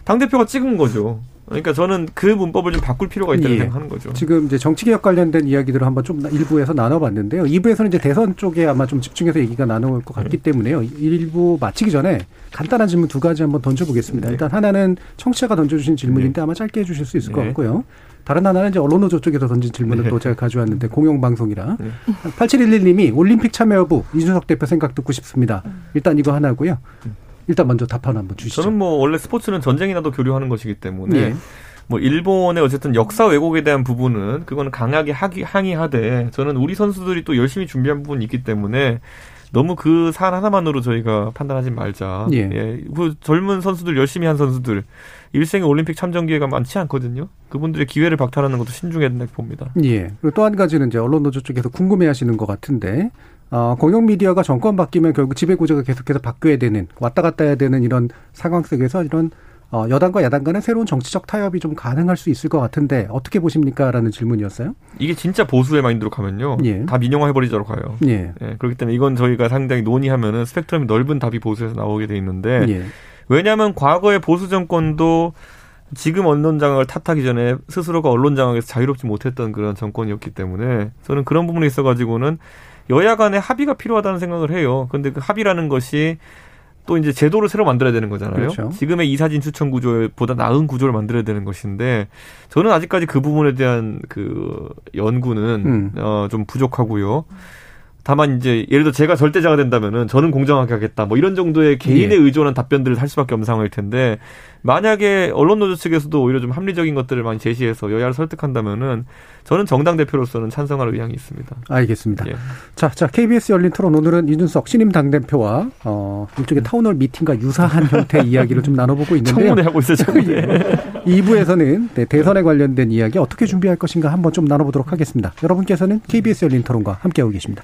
[SPEAKER 4] 당대표가 찍은 거죠. 그러니까 저는 그 문법을 좀 바꿀 필요가 있다고 예. 생각하는 거죠.
[SPEAKER 2] 지금 이제 정치개혁 관련된 이야기들을 한번 좀 일부에서 나눠봤는데요. 2부에서는 이제 대선 쪽에 아마 좀 집중해서 얘기가 나눠올 것 같기 네. 때문에요. 일부 마치기 전에 간단한 질문 두 가지 한번 던져보겠습니다. 네. 일단 하나는 청취자가 던져주신 질문인데 네. 아마 짧게 해주실 수 있을 것 네. 같고요. 다른 하나는 이제 언론노조 쪽에서 던진 질문을 네. 또 제가 가져왔는데 공영방송이라. 네. 8711님이 올림픽 참여 여부 이준석 대표 생각 듣고 싶습니다. 일단 이거 하나고요. 일단 먼저 답변 한번 주시죠.
[SPEAKER 4] 저는 뭐 원래 스포츠는 전쟁이 나도 교류하는 것이기 때문에 네. 뭐 일본의 어쨌든 역사 왜곡에 대한 부분은 그거는 강하게 하기, 항의하되 저는 우리 선수들이 또 열심히 준비한 부분이 있기 때문에 너무 그 사안 하나만으로 저희가 판단하지 말자. 예. 예. 그 젊은 선수들 열심히 한 선수들 일생에 올림픽 참전 기회가 많지 않거든요. 그분들의 기회를 박탈하는 것도 신중해야 된다고 봅니다.
[SPEAKER 2] 예. 그리고 또 한 가지는 이제 언론 노조 쪽에서 궁금해하시는 것 같은데 어, 공영 미디어가 정권 바뀌면 결국 지배 구조가 계속해서 바뀌어야 되는 왔다 갔다 해야 되는 이런 상황 속에서 이런 어, 여당과 야당 간의 새로운 정치적 타협이 좀 가능할 수 있을 것 같은데 어떻게 보십니까? 라는 질문이었어요.
[SPEAKER 4] 이게 진짜 보수의 마인드로 가면요. 예. 다 민영화해버리자로 가요. 예. 예. 그렇기 때문에 이건 저희가 상당히 논의하면은 스펙트럼이 넓은 답이 보수에서 나오게 돼 있는데 예. 왜냐하면 과거의 보수 정권도 지금 언론 장악을 탓하기 전에 스스로가 언론 장악에서 자유롭지 못했던 그런 정권이었기 때문에 저는 그런 부분에 있어 가지고는 여야 간의 합의가 필요하다는 생각을 해요. 근데 그 합의라는 것이 또 이제 제도를 새로 만들어야 되는 거잖아요. 그렇죠. 지금의 이사진 추천 구조보다 나은 구조를 만들어야 되는 것인데 저는 아직까지 그 부분에 대한 그 연구는 음. 어좀 부족하고요. 다만 이제 예를 들어 제가 절대자가 된다면은 저는 공정하게 하겠다 뭐 이런 정도의 개인에 예. 의존한 답변들을 할 수밖에 없는 상황일 텐데 만약에 언론 노조 측에서도 오히려 좀 합리적인 것들을 많이 제시해서 여야를 설득한다면은 저는 정당 대표로서는 찬성할 의향이 있습니다.
[SPEAKER 2] 알겠습니다. 예. 자, 자 KBS 열린 토론 오늘은 이준석 신임 당 대표와 어 일종의 town hall meeting과 유사한 형태의 (laughs) 이야기를 좀 나눠보고 있는데요.
[SPEAKER 4] 청문회 하고 있어요. 청문회.
[SPEAKER 2] 2부에서는 네, 대선에 관련된 이야기 어떻게 준비할 것인가 한번 좀 나눠보도록 하겠습니다. 여러분께서는 KBS 열린 토론과 함께하고 계십니다.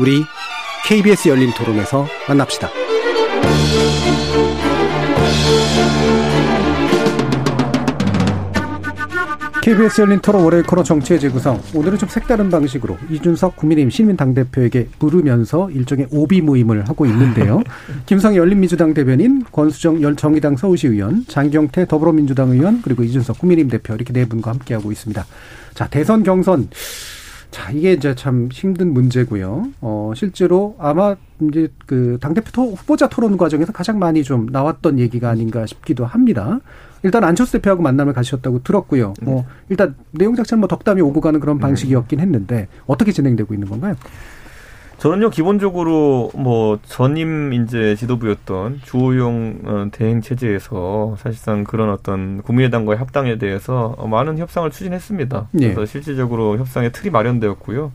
[SPEAKER 2] 우리 KBS 열린 토론에서 만납시다. KBS 열린 토론 월요일 코너 정치의 재구성. 오늘은 좀 색다른 방식으로 이준석 국민의힘 시민 당대표에게 물으면서 일종의 오비 모임을 하고 있는데요. (laughs) 김성희 열린민주당 대변인, 권수정 정의당 서울시 의원, 장경태 더불어민주당 의원, 그리고 이준석 국민의힘 대표 이렇게 네 분과 함께하고 있습니다. 자, 대선 경선. 자, 이게 이제 참 힘든 문제고요. 어, 실제로 아마 이제 그 당대표 후보자 토론 과정에서 가장 많이 좀 나왔던 얘기가 아닌가 싶기도 합니다. 일단 안철수 대표하고 만남을 가셨다고 들었고요. 뭐 네. 일단 내용 자체는 뭐 덕담이 오고 가는 그런 네. 방식이었긴 했는데 어떻게 진행되고 있는 건가요?
[SPEAKER 4] 저는요 기본적으로 뭐 전임 이제 지도부였던 주호용 어, 대행 체제에서 사실상 그런 어떤 국민의당과의 합당에 대해서 많은 협상을 추진했습니다. 예. 그래서 실질적으로 협상의 틀이 마련되었고요.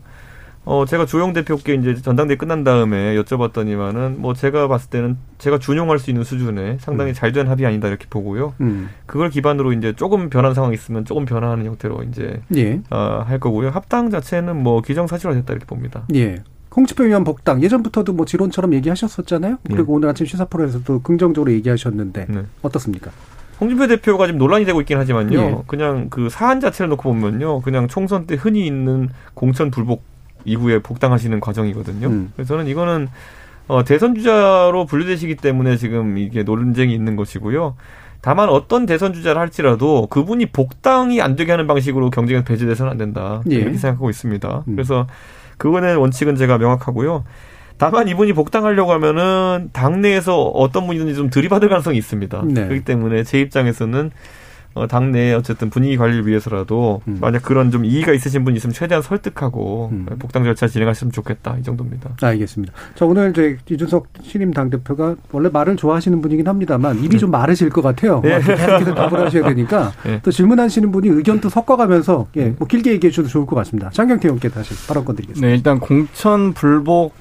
[SPEAKER 4] 어 제가 주호용 대표께 이제 전당대 회 끝난 다음에 여쭤봤더니만은 뭐 제가 봤을 때는 제가 준용할 수 있는 수준의 상당히 음. 잘된 합의 아니다 이렇게 보고요. 음. 그걸 기반으로 이제 조금 변한 상황이 있으면 조금 변화하는 형태로 이제 예. 어, 할 거고요. 합당 자체는 뭐 기정사실화됐다 이렇게 봅니다.
[SPEAKER 2] 예. 홍준표 의원 복당 예전부터도 뭐 지론처럼 얘기하셨었잖아요. 그리고 네. 오늘 아침 시사 프로에서도 긍정적으로 얘기하셨는데 네. 어떻습니까?
[SPEAKER 4] 홍준표 대표가 지금 논란이 되고 있긴 하지만요. 예. 그냥 그 사안 자체를 놓고 보면요. 그냥 총선 때 흔히 있는 공천 불복 이후에 복당하시는 과정이거든요. 음. 그래서 저는 이거는 어, 대선 주자로 분류되시기 때문에 지금 이게 논쟁이 있는 것이고요. 다만 어떤 대선 주자를 할지라도 그분이 복당이 안 되게 하는 방식으로 경쟁에 배제돼서는 안 된다. 예. 이렇게 생각하고 있습니다. 음. 그래서 그거는 원칙은 제가 명확하고요. 다만 이분이 복당하려고 하면은 당내에서 어떤 분이든지 좀 들이받을 가능성이 있습니다. 네. 그렇기 때문에 제 입장에서는 어, 당내 어쨌든 분위기 관리를 위해서라도 음. 만약 그런 좀 이의가 있으신 분이 있으면 최대한 설득하고 음. 복당 절차 진행하시면 좋겠다 이 정도입니다.
[SPEAKER 2] 알겠습니다. 자 오늘 이제 이준석 신임 당 대표가 원래 말을 좋아하시는 분이긴 합니다만 입이 네. 좀 마르실 것 같아요. 네. 계속해서 답을 하셔야 되니까 (laughs) 네. 또 질문하시는 분이 의견도 섞어가면서 예, 뭐 길게 얘기해 주셔도 좋을 것 같습니다. 장경태 의원께 다시 발언권 드리겠습니다.
[SPEAKER 5] 네, 일단 공천 불복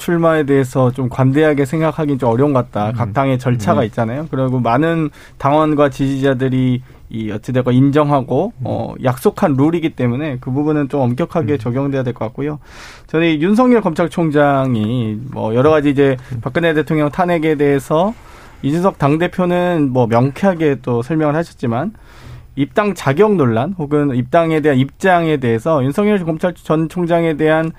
[SPEAKER 5] 출마에 대해서 좀 관대하게 생각하기는 좀 어려운 것 같다. 음. 각 당의 절차가 음. 있잖아요. 그리고 많은 당원과 지지자들이 이 어찌되건 인정하고 음. 어 약속한 룰이기 때문에 그 부분은 좀 엄격하게 음. 적용돼야 될 것 같고요. 저는 윤석열 검찰총장이 뭐 여러 가지 이제 음. 박근혜 대통령 탄핵에 대해서 이준석 당 대표는 뭐 명쾌하게 또 설명을 하셨지만 입당 자격 논란 혹은 입당에 대한 입장에 대해서 윤석열 검찰 전 총장에 대한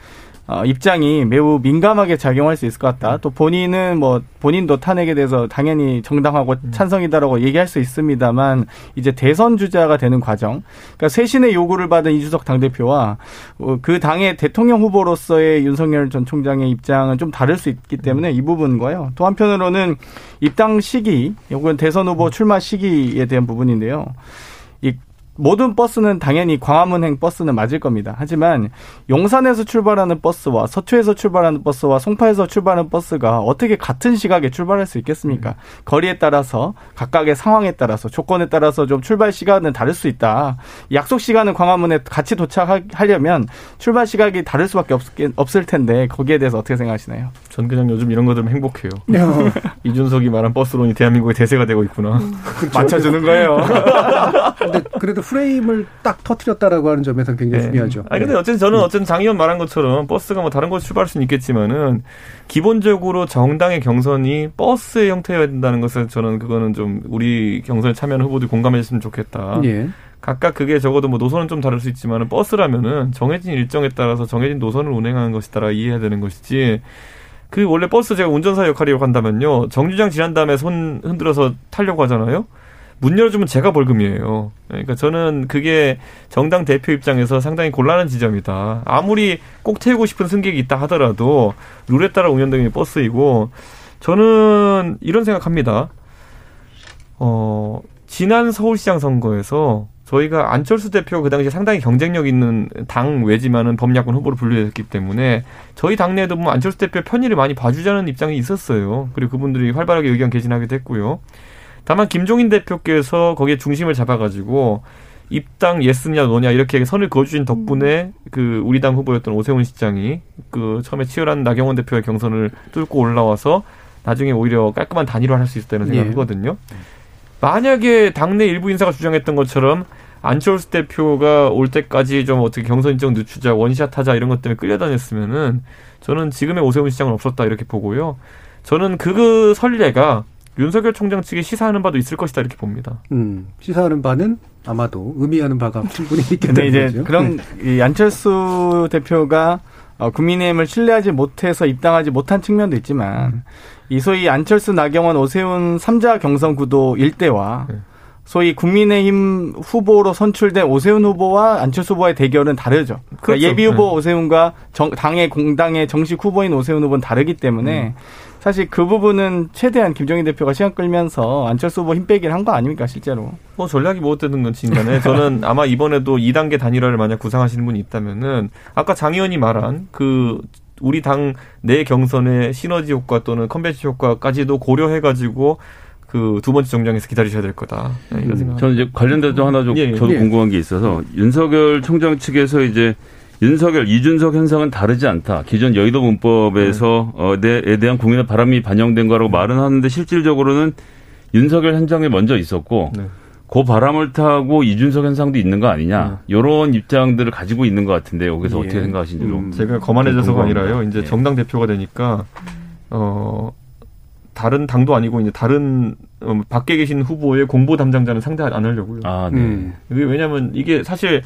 [SPEAKER 5] 어, 입장이 매우 민감하게 작용할 수 있을 것 같다. 또 본인은 뭐 본인도 탄핵에 대해서 당연히 정당하고 음. 찬성이다라고 얘기할 수 있습니다만 이제 대선 주자가 되는 과정, 그러니까 쇄신의 요구를 받은 이주석 당대표와 어, 그 당의 대통령 후보로서의 윤석열 전 총장의 입장은 좀 다를 수 있기 때문에 이 부분과요. 또 한편으로는 입당 시기 혹은 대선 후보 출마 시기에 대한 부분인데요. 이 모든 버스는 당연히 광화문행 버스는 맞을 겁니다. 하지만 용산에서 출발하는 버스와 서초에서 출발하는 버스와 송파에서 출발하는 버스가 어떻게 같은 시각에 출발할 수 있겠습니까? 음. 거리에 따라서 각각의 상황에 따라서 조건에 따라서 좀 출발 시간은 다를 수 있다. 약속 시간은 광화문에 같이 도착하려면 출발 시각이 다를 수밖에 없, 을 텐데 거기에 대해서 어떻게 생각하시나요?
[SPEAKER 4] 전 그냥 요즘 이런 거 들으면 행복해요. (laughs) 이준석이 말한 버스론이 대한민국의 대세가 되고 있구나. 음. (laughs)
[SPEAKER 5] 맞춰주는 거예요. (laughs)
[SPEAKER 2] 근데 그래도 프레임을 딱 터트렸다라고 하는 점에서 굉장히 네. 중요하죠.
[SPEAKER 4] 아니 근데 어쨌든 저는 어쨌든 장 의원 말한 것처럼 버스가 뭐 다른 곳 출발할 수는 있겠지만은 기본적으로 정당의 경선이 버스의 형태여야 된다는 것을 저는 그거는 좀 우리 경선에 참여하는 후보들이 공감했으면 좋겠다. 예. 각각 그게 적어도 뭐 노선은 좀 다를 수 있지만은 버스라면은 정해진 일정에 따라서 정해진 노선을 운행하는 것이 따라 이해해야 되는 것이지. 그 원래 버스 제가 운전사 역할이라고 한다면요 정류장 지난 다음에 손 흔들어서 타려고 하잖아요. 문 열어주면 제가 벌금이에요. 그러니까 저는 그게 정당 대표 입장에서 상당히 곤란한 지점이다. 아무리 꼭 태우고 싶은 승객이 있다 하더라도 룰에 따라 운영되는 버스이고 저는 이런 생각합니다. 어, 지난 서울시장 선거에서 저희가 안철수 대표 그 당시에 상당히 경쟁력 있는 당 외지만은 범야권 후보로 분류됐기 때문에 저희 당내에도 보면 안철수 대표 편의를 많이 봐주자는 입장이 있었어요. 그리고 그분들이 활발하게 의견 개진하기도 했고요. 다만 김종인 대표께서 거기에 중심을 잡아가지고 입당 예스냐 노냐 이렇게 선을 그어주신 덕분에 음. 그 우리 당 후보였던 오세훈 시장이 그 처음에 치열한 나경원 대표의 경선을 뚫고 올라와서 나중에 오히려 깔끔한 단일화를 할 수 있었다는 생각하거든요. 예. 만약에 당내 일부 인사가 주장했던 것처럼 안철수 대표가 올 때까지 좀 어떻게 경선 인정 늦추자 원샷 하자 이런 것 때문에 끌려다녔으면은 저는 지금의 오세훈 시장은 없었다 이렇게 보고요. 저는 그 선례가 윤석열 총장 측이 시사하는 바도 있을 것이다 이렇게 봅니다.
[SPEAKER 2] 음, 시사하는 바는 아마도 의미하는 바가 충분히 있겠다. 이제
[SPEAKER 5] 거죠. 그럼 네. 이 안철수 대표가 어, 국민의힘을 신뢰하지 못해서 입당하지 못한 측면도 있지만 음. 이 소위 안철수, 나경원, 오세훈 3자 경선 구도 일대와 네. 소위 국민의힘 후보로 선출된 오세훈 후보와 안철수 후보의 대결은 다르죠. 그러니까 그렇죠. 예비 후보 네. 오세훈과 정, 당의 공당의 정식 후보인 오세훈 후보는 다르기 때문에 음. 사실 그 부분은 최대한 김정인 대표가 시간 끌면서 안철수 후보 힘 빼기를 한 거 아닙니까 실제로?
[SPEAKER 4] 뭐 전략이 무엇되든 건지 간에 저는 (laughs) 아마 이번에도 2단계 단일화를 만약 구상하시는 분이 있다면은 아까 장 의원이 말한 그 우리 당 내 경선의 시너지 효과 또는 컨벤션 효과까지도 고려해가지고 그두 번째 정장에서 기다리셔야 될 거다.
[SPEAKER 7] 네, 이런 생각. 저는 이제 관련돼서 하나 좀 예, 예. 저도 예. 궁금한 게 있어서 윤석열 총장 측에서 이제 윤석열, 이준석 현상은 다르지 않다. 기존 여의도 문법에서 네. 어, 에 대한 국민의 바람이 반영된 거라고 말은 하는데 실질적으로는 윤석열 현장에 먼저 있었고 네. 그 바람을 타고 이준석 현상도 있는 거 아니냐 이런 네. 입장들을 가지고 있는 것 같은데 여기서 예. 어떻게 생각하시는지 좀 음,
[SPEAKER 4] 제가 거만해져서가 아니라요 이제 예. 정당 대표가 되니까 어 다른 당도 아니고 이제 다른 어, 밖에 계신 후보의 공보 담당자는 상대 안 하려고요. 아, 네. 음. 왜냐하면 이게 사실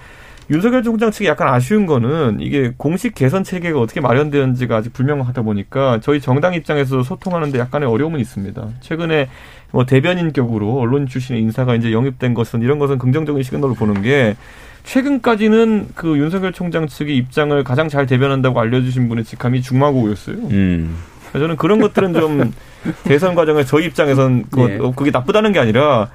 [SPEAKER 4] 윤석열 총장 측이 약간 아쉬운 거는 이게 공식 개선 체계가 어떻게 마련되는지가 아직 불명하다 보니까 저희 정당 입장에서 소통하는데 약간의 어려움은 있습니다. 최근에 뭐 대변인 격으로 언론 출신의 인사가 이제 영입된 것은 이런 것은 긍정적인 시그널을 보는 게 최근까지는 그 윤석열 총장 측의 입장을 가장 잘 대변한다고 알려주신 분의 직함이 중마고였어요. 음. 저는 그런 것들은 좀 (laughs) 대선 과정에 저희 입장에선 그, 네. 그게 나쁘다는 게 아니라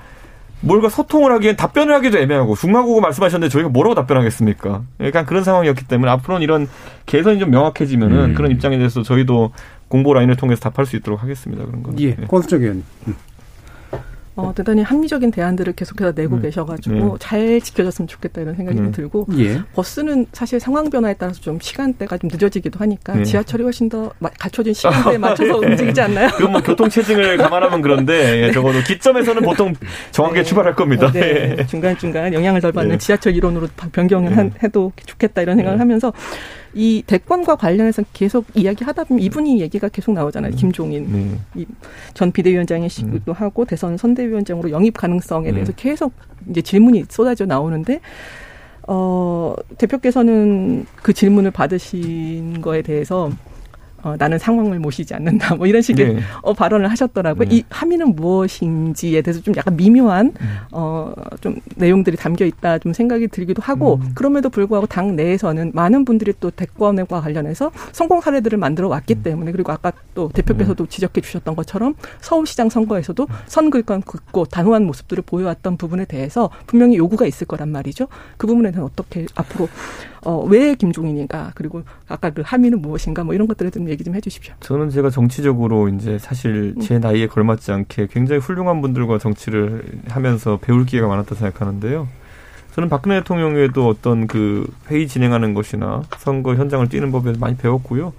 [SPEAKER 4] 뭘가 소통을 하기엔 답변을 하기도 애매하고 중마고고 말씀하셨는데 저희가 뭐라고 답변하겠습니까? 약간 그런 상황이었기 때문에 앞으로는 이런 개선이 좀 명확해지면은 음. 그런 입장에 대해서 저희도 공보 라인을 통해서 답할 수 있도록 하겠습니다. 그런 건.
[SPEAKER 2] 예, 네. 권수정 의원. 음.
[SPEAKER 6] 어, 대단히 합리적인 대안들을 계속해서 내고 음. 계셔가지고 네. 잘 지켜졌으면 좋겠다 이런 생각이 음. 들고 예. 버스는 사실 상황 변화에 따라서 좀 시간대가 좀 늦어지기도 하니까 네. 지하철이 훨씬 더 갖춰진 시간대에 (laughs) 맞춰서 예. 움직이지 않나요?
[SPEAKER 4] 그건 뭐 교통 체증을 감안하면 그런데 예, 적어도 기점에서는 보통 정확하게 네. 출발할 겁니다. 어, 네.
[SPEAKER 6] 예. 중간 중간 영향을 덜 받는 네. 지하철 이론으로 변경을 한, 해도 좋겠다 이런 생각을 하면서 이 대권과 관련해서 계속 이야기하다 보면 이분이 얘기가 계속 나오잖아요. 음. 김종인 음. 전 비대위원장이시기도 음. 하고 대선 선대위원장으로 영입 가능성에 대해서 계속 이제 질문이 쏟아져 나오는데 어 대표께서는 그 질문을 받으신 거에 대해서 어, 나는 상황을 모시지 않는다. 뭐 이런 식의 네. 어, 발언을 하셨더라고요. 네. 이 함의는 무엇인지에 대해서 좀 약간 미묘한 음. 어, 좀 내용들이 담겨 있다 좀 생각이 들기도 하고 음. 그럼에도 불구하고 당 내에서는 많은 분들이 또 대권과 관련해서 성공 사례들을 만들어 왔기 음. 때문에 그리고 아까 또 대표께서도 네. 지적해 주셨던 것처럼 서울시장 선거에서도 음. 선글건 긋고 단호한 모습들을 보여왔던 부분에 대해서 분명히 요구가 있을 거란 말이죠. 그 부분에 대해서 어떻게 앞으로 어, 왜 김종인인가 그리고 아까 그 함의는 무엇인가 뭐 이런 것들에 좀 얘기 좀 해주십시오.
[SPEAKER 4] 저는 제가 정치적으로 이제 사실 제 음. 나이에 걸맞지 않게 굉장히 훌륭한 분들과 정치를 하면서 배울 기회가 많았다 생각하는데요. 저는 박근혜 대통령에도 어떤 그 회의 진행하는 것이나 선거 현장을 뛰는 법에 많이 배웠고요.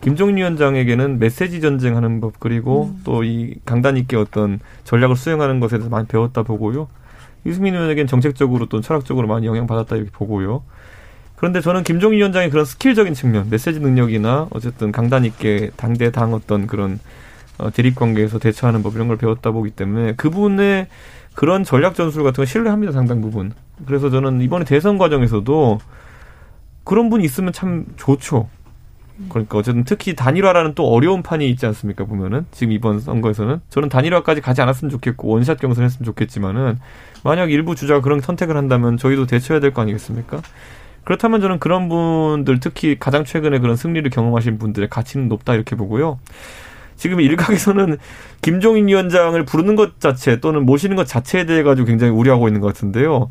[SPEAKER 4] 김종인 위원장에게는 메시지 전쟁하는 법 그리고 음. 또이 강단 있게 어떤 전략을 수행하는 것에 대해서 많이 배웠다 보고요. 유승민 의원에게는 정책적으로 또 철학적으로 많이 영향받았다 이렇게 보고요. 그런데 저는 김종인 위원장의 그런 스킬적인 측면, 메시지 능력이나 어쨌든 강단 있게 당대 당 어떤 그런 어, 대립 관계에서 대처하는 법 이런 걸 배웠다 보기 때문에 그분의 그런 전략 전술 같은 걸 신뢰합니다 상당 부분. 그래서 저는 이번에 대선 과정에서도 그런 분이 있으면 참 좋죠. 그러니까 어쨌든 특히 단일화라는 또 어려운 판이 있지 않습니까 보면은 지금 이번 선거에서는 저는 단일화까지 가지 않았으면 좋겠고 원샷 경선했으면 좋겠지만은 만약 일부 주자가 그런 선택을 한다면 저희도 대처해야 될 거 아니겠습니까? 그렇다면 저는 그런 분들 특히 가장 최근에 그런 승리를 경험하신 분들의 가치는 높다 이렇게 보고요. 지금 일각에서는 (laughs) 김종인 위원장을 부르는 것 자체 또는 모시는 것 자체에 대해 가지고 굉장히 우려하고 있는 것 같은데요.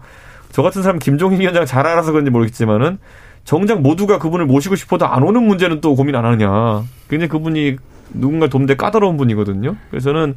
[SPEAKER 4] 저 같은 사람 김종인 위원장 잘 알아서 그런지 모르겠지만은 정작 모두가 그분을 모시고 싶어도 안 오는 문제는 또 고민 안 하느냐. 굉장히 그분이 누군가 돕는데 까다로운 분이거든요. 그래서 저는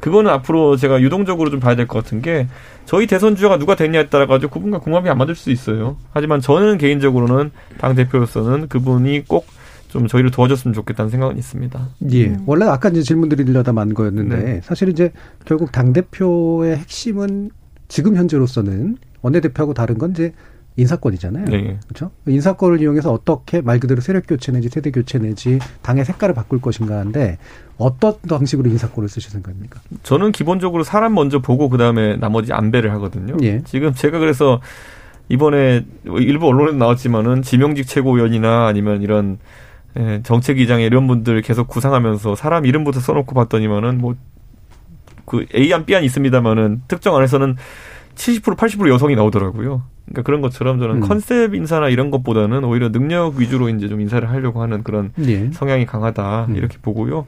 [SPEAKER 4] 그거는 앞으로 제가 유동적으로 좀 봐야 될 것 같은 게 저희 대선 주자가 누가 됐냐에 따라 가지고 그분과 궁합이 안 맞을 수 있어요. 하지만 저는 개인적으로는 당 대표로서는 그분이 꼭좀 저희를 도와줬으면 좋겠다는 생각은 있습니다.
[SPEAKER 2] 예. 음. 원래 아까 이제 질문 드리려다 만 거였는데 네. 사실 이제 결국 당 대표의 핵심은 지금 현재로서는 원내 대표하고 다른 건 이제 인사권이잖아요. 네. 그렇죠? 인사권을 이용해서 어떻게 말 그대로 세력 교체 내지 세대 교체 내지 당의 색깔을 바꿀 것인가 하는데 어떤 방식으로 인사권을 쓰실 생각입니까?
[SPEAKER 4] 저는 기본적으로 사람 먼저 보고 그다음에 나머지 안배를 하거든요. 예. 지금 제가 그래서 이번에 일부 언론에 나왔지만은 지명직 최고위원이나 아니면 이런 예, 정책위장 이런 분들 계속 구상하면서 사람 이름부터 써놓고 봤더니만은 뭐 그 A안 B안 있습니다만은 특정 안에서는 70% 80% 여성이 나오더라고요. 그러니까 그런 것처럼 저는 음. 컨셉 인사나 이런 것보다는 오히려 능력 위주로 이제 좀 인사를 하려고 하는 그런 예. 성향이 강하다 음. 이렇게 보고요.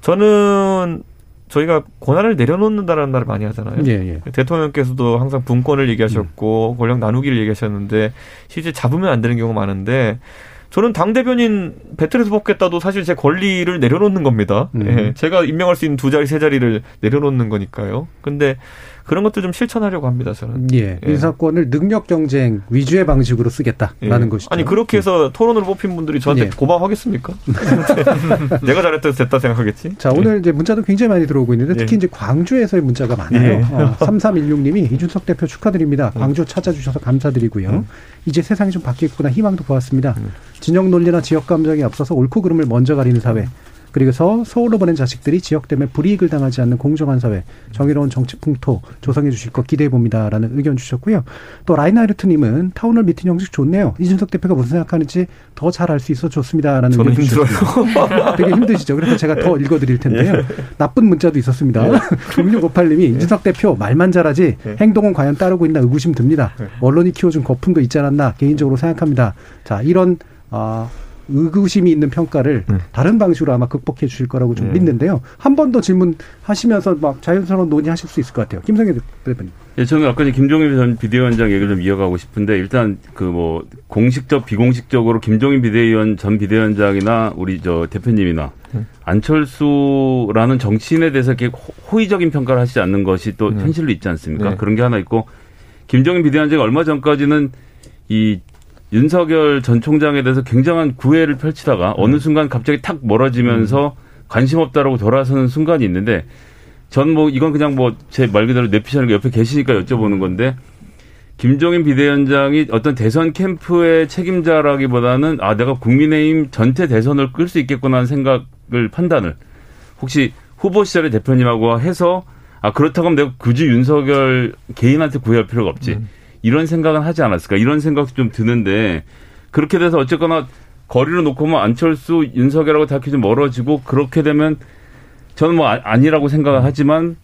[SPEAKER 4] 저는 저희가 권한을 내려놓는다라는 말을 많이 하잖아요. 예, 예. 대통령께서도 항상 분권을 얘기하셨고 음. 권력 나누기를 얘기하셨는데 실제 잡으면 안 되는 경우가 많은데 저는 당 대변인 배틀에서 뽑겠다도 사실 제 권리를 내려놓는 겁니다. 음. 예, 제가 임명할 수 있는 두 자리 세 자리를 내려놓는 거니까요. 근데 그런 것도 좀 실천하려고 합니다. 저는.
[SPEAKER 2] 예. 예. 인사권을 능력 경쟁 위주의 방식으로 쓰겠다라는 예. 것이죠.
[SPEAKER 4] 아니 그렇게 해서 토론으로 뽑힌 분들이 저한테 예. 고마워하겠습니까? (laughs) (laughs) 내가 잘했다 됐다 생각하겠지.
[SPEAKER 2] 자 오늘 예. 이제 문자도 굉장히 많이 들어오고 있는데 특히 예. 이제 광주에서의 문자가 많아요. 어, 3316님이 이준석 대표 축하드립니다. 광주 찾아주셔서 감사드리고요. 음. 이제 세상이 좀 바뀌겠구나 희망도 보았습니다. 음. 진영 논리나 지역 감정이 앞서서 옳고 그름을 먼저 가리는 사회. 그리고서 서울로 보낸 자식들이 지역 때문에 불이익을 당하지 않는 공정한 사회, 정의로운 정치 풍토 조성해 주실 것 기대해 봅니다라는 의견 주셨고요. 또 라이나르트님은 town hall meeting 형식 좋네요. 이준석 대표가 무슨 생각하는지 더 잘 알 수 있어 좋습니다라는
[SPEAKER 4] 저는 힘들어요. (laughs)
[SPEAKER 2] 되게 힘드시죠. 그래서 제가 더 읽어드릴 텐데요. 예. 나쁜 문자도 있었습니다. (laughs) 0658님이 예. 이준석 대표 말만 잘하지 예. 행동은 과연 따르고 있나 의구심 듭니다. 예. 언론이 키워준 거품도 있지 않았나 개인적으로 생각합니다. 자 이런 아 의구심이 있는 평가를 네. 다른 방식으로 아마 극복해 주실 거라고 좀 네. 믿는데요. 한 번 더 질문하시면서 막 자연스러운 논의하실 수 있을 것 같아요. 김성애 대표님.
[SPEAKER 7] 예, 저는 아까 김종인 전 비대위원장 얘기를 좀 이어가고 싶은데 일단 그 뭐 공식적 비공식적으로 김종인 비대위원 전 비대위원장이나 우리 저 대표님이나 네. 안철수라는 정치인에 대해서 이렇게 호의적인 평가를 하시지 않는 것이 또 네. 현실로 있지 않습니까? 네. 그런 게 하나 있고 김종인 비대위원장이 얼마 전까지는 이 윤석열 전 총장에 대해서 굉장한 구애를 펼치다가 음. 어느 순간 갑자기 탁 멀어지면서 음. 관심 없다라고 돌아서는 순간이 있는데 전 뭐 이건 그냥 뭐 제 말 그대로 내피셜 옆에 계시니까 여쭤보는 건데 김종인 비대위원장이 어떤 대선 캠프의 책임자라기보다는 아 내가 국민의힘 전체 대선을 끌 수 있겠구나 하는 생각을 판단을 혹시 후보 시절의 대표님하고 해서 아 그렇다고 하면 내가 굳이 윤석열 개인한테 구애할 필요가 없지. 음. 이런 생각은 하지 않았을까 이런 생각도 좀 드는데 그렇게 돼서 어쨌거나 거리를 놓고 뭐 안철수 윤석열하고 다이렇게 좀 멀어지고 그렇게 되면 저는 뭐 아, 니라고 생각을 하지만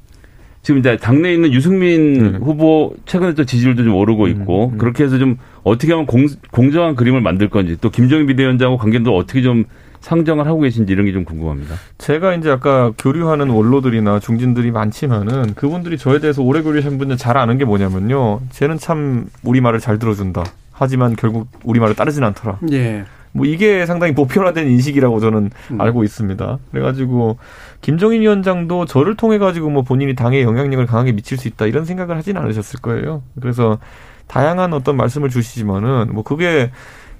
[SPEAKER 7] 지금 이제 당내에 있는 유승민 음. 후보 최근에 또 지지율도 좀 오르고 있고 음. 음. 그렇게 해서 좀 어떻게 하면 공, 공정한 그림을 만들 건지 또 김정인 비대위원장하고 관계도 어떻게 좀 상정을 하고 계신지 이런 게 좀 궁금합니다.
[SPEAKER 4] 제가 이제 아까 교류하는 원로들이나 중진들이 많지만은 그분들이 저에 대해서 오래 교류하신 분들 잘 아는 게 뭐냐면요. 쟤는 참 우리 말을 잘 들어준다. 하지만 결국 우리 말을 따르진 않더라. 예. 뭐 이게 상당히 보편화된 인식이라고 저는 음. 알고 있습니다. 그래가지고 김정인 위원장도 저를 통해 가지고 뭐 본인이 당에 영향력을 강하게 미칠 수 있다 이런 생각을 하진 않으셨을 거예요. 그래서 다양한 어떤 말씀을 주시지만은 뭐 그게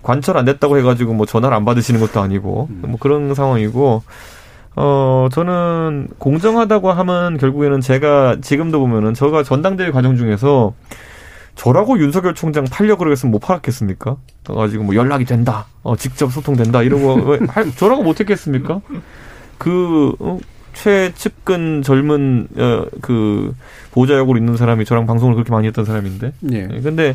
[SPEAKER 4] 관철 안 됐다고 해가지고 뭐 전화를 안 받으시는 것도 아니고 음. 뭐 그런 상황이고 어 저는 공정하다고 하면 결국에는 제가 지금도 보면은 저가 전당대회 과정 중에서 저라고 윤석열 총장 팔려 그러겠으면 못 팔았겠습니까? 그래가지고 뭐 연락이 된다, 어 직접 소통된다 이러고 (laughs) 저라고 못했겠습니까? 그 어, 최측근 젊은 어, 그 보좌역으로 있는 사람이 저랑 방송을 그렇게 많이 했던 사람인데. 예. 네. 근데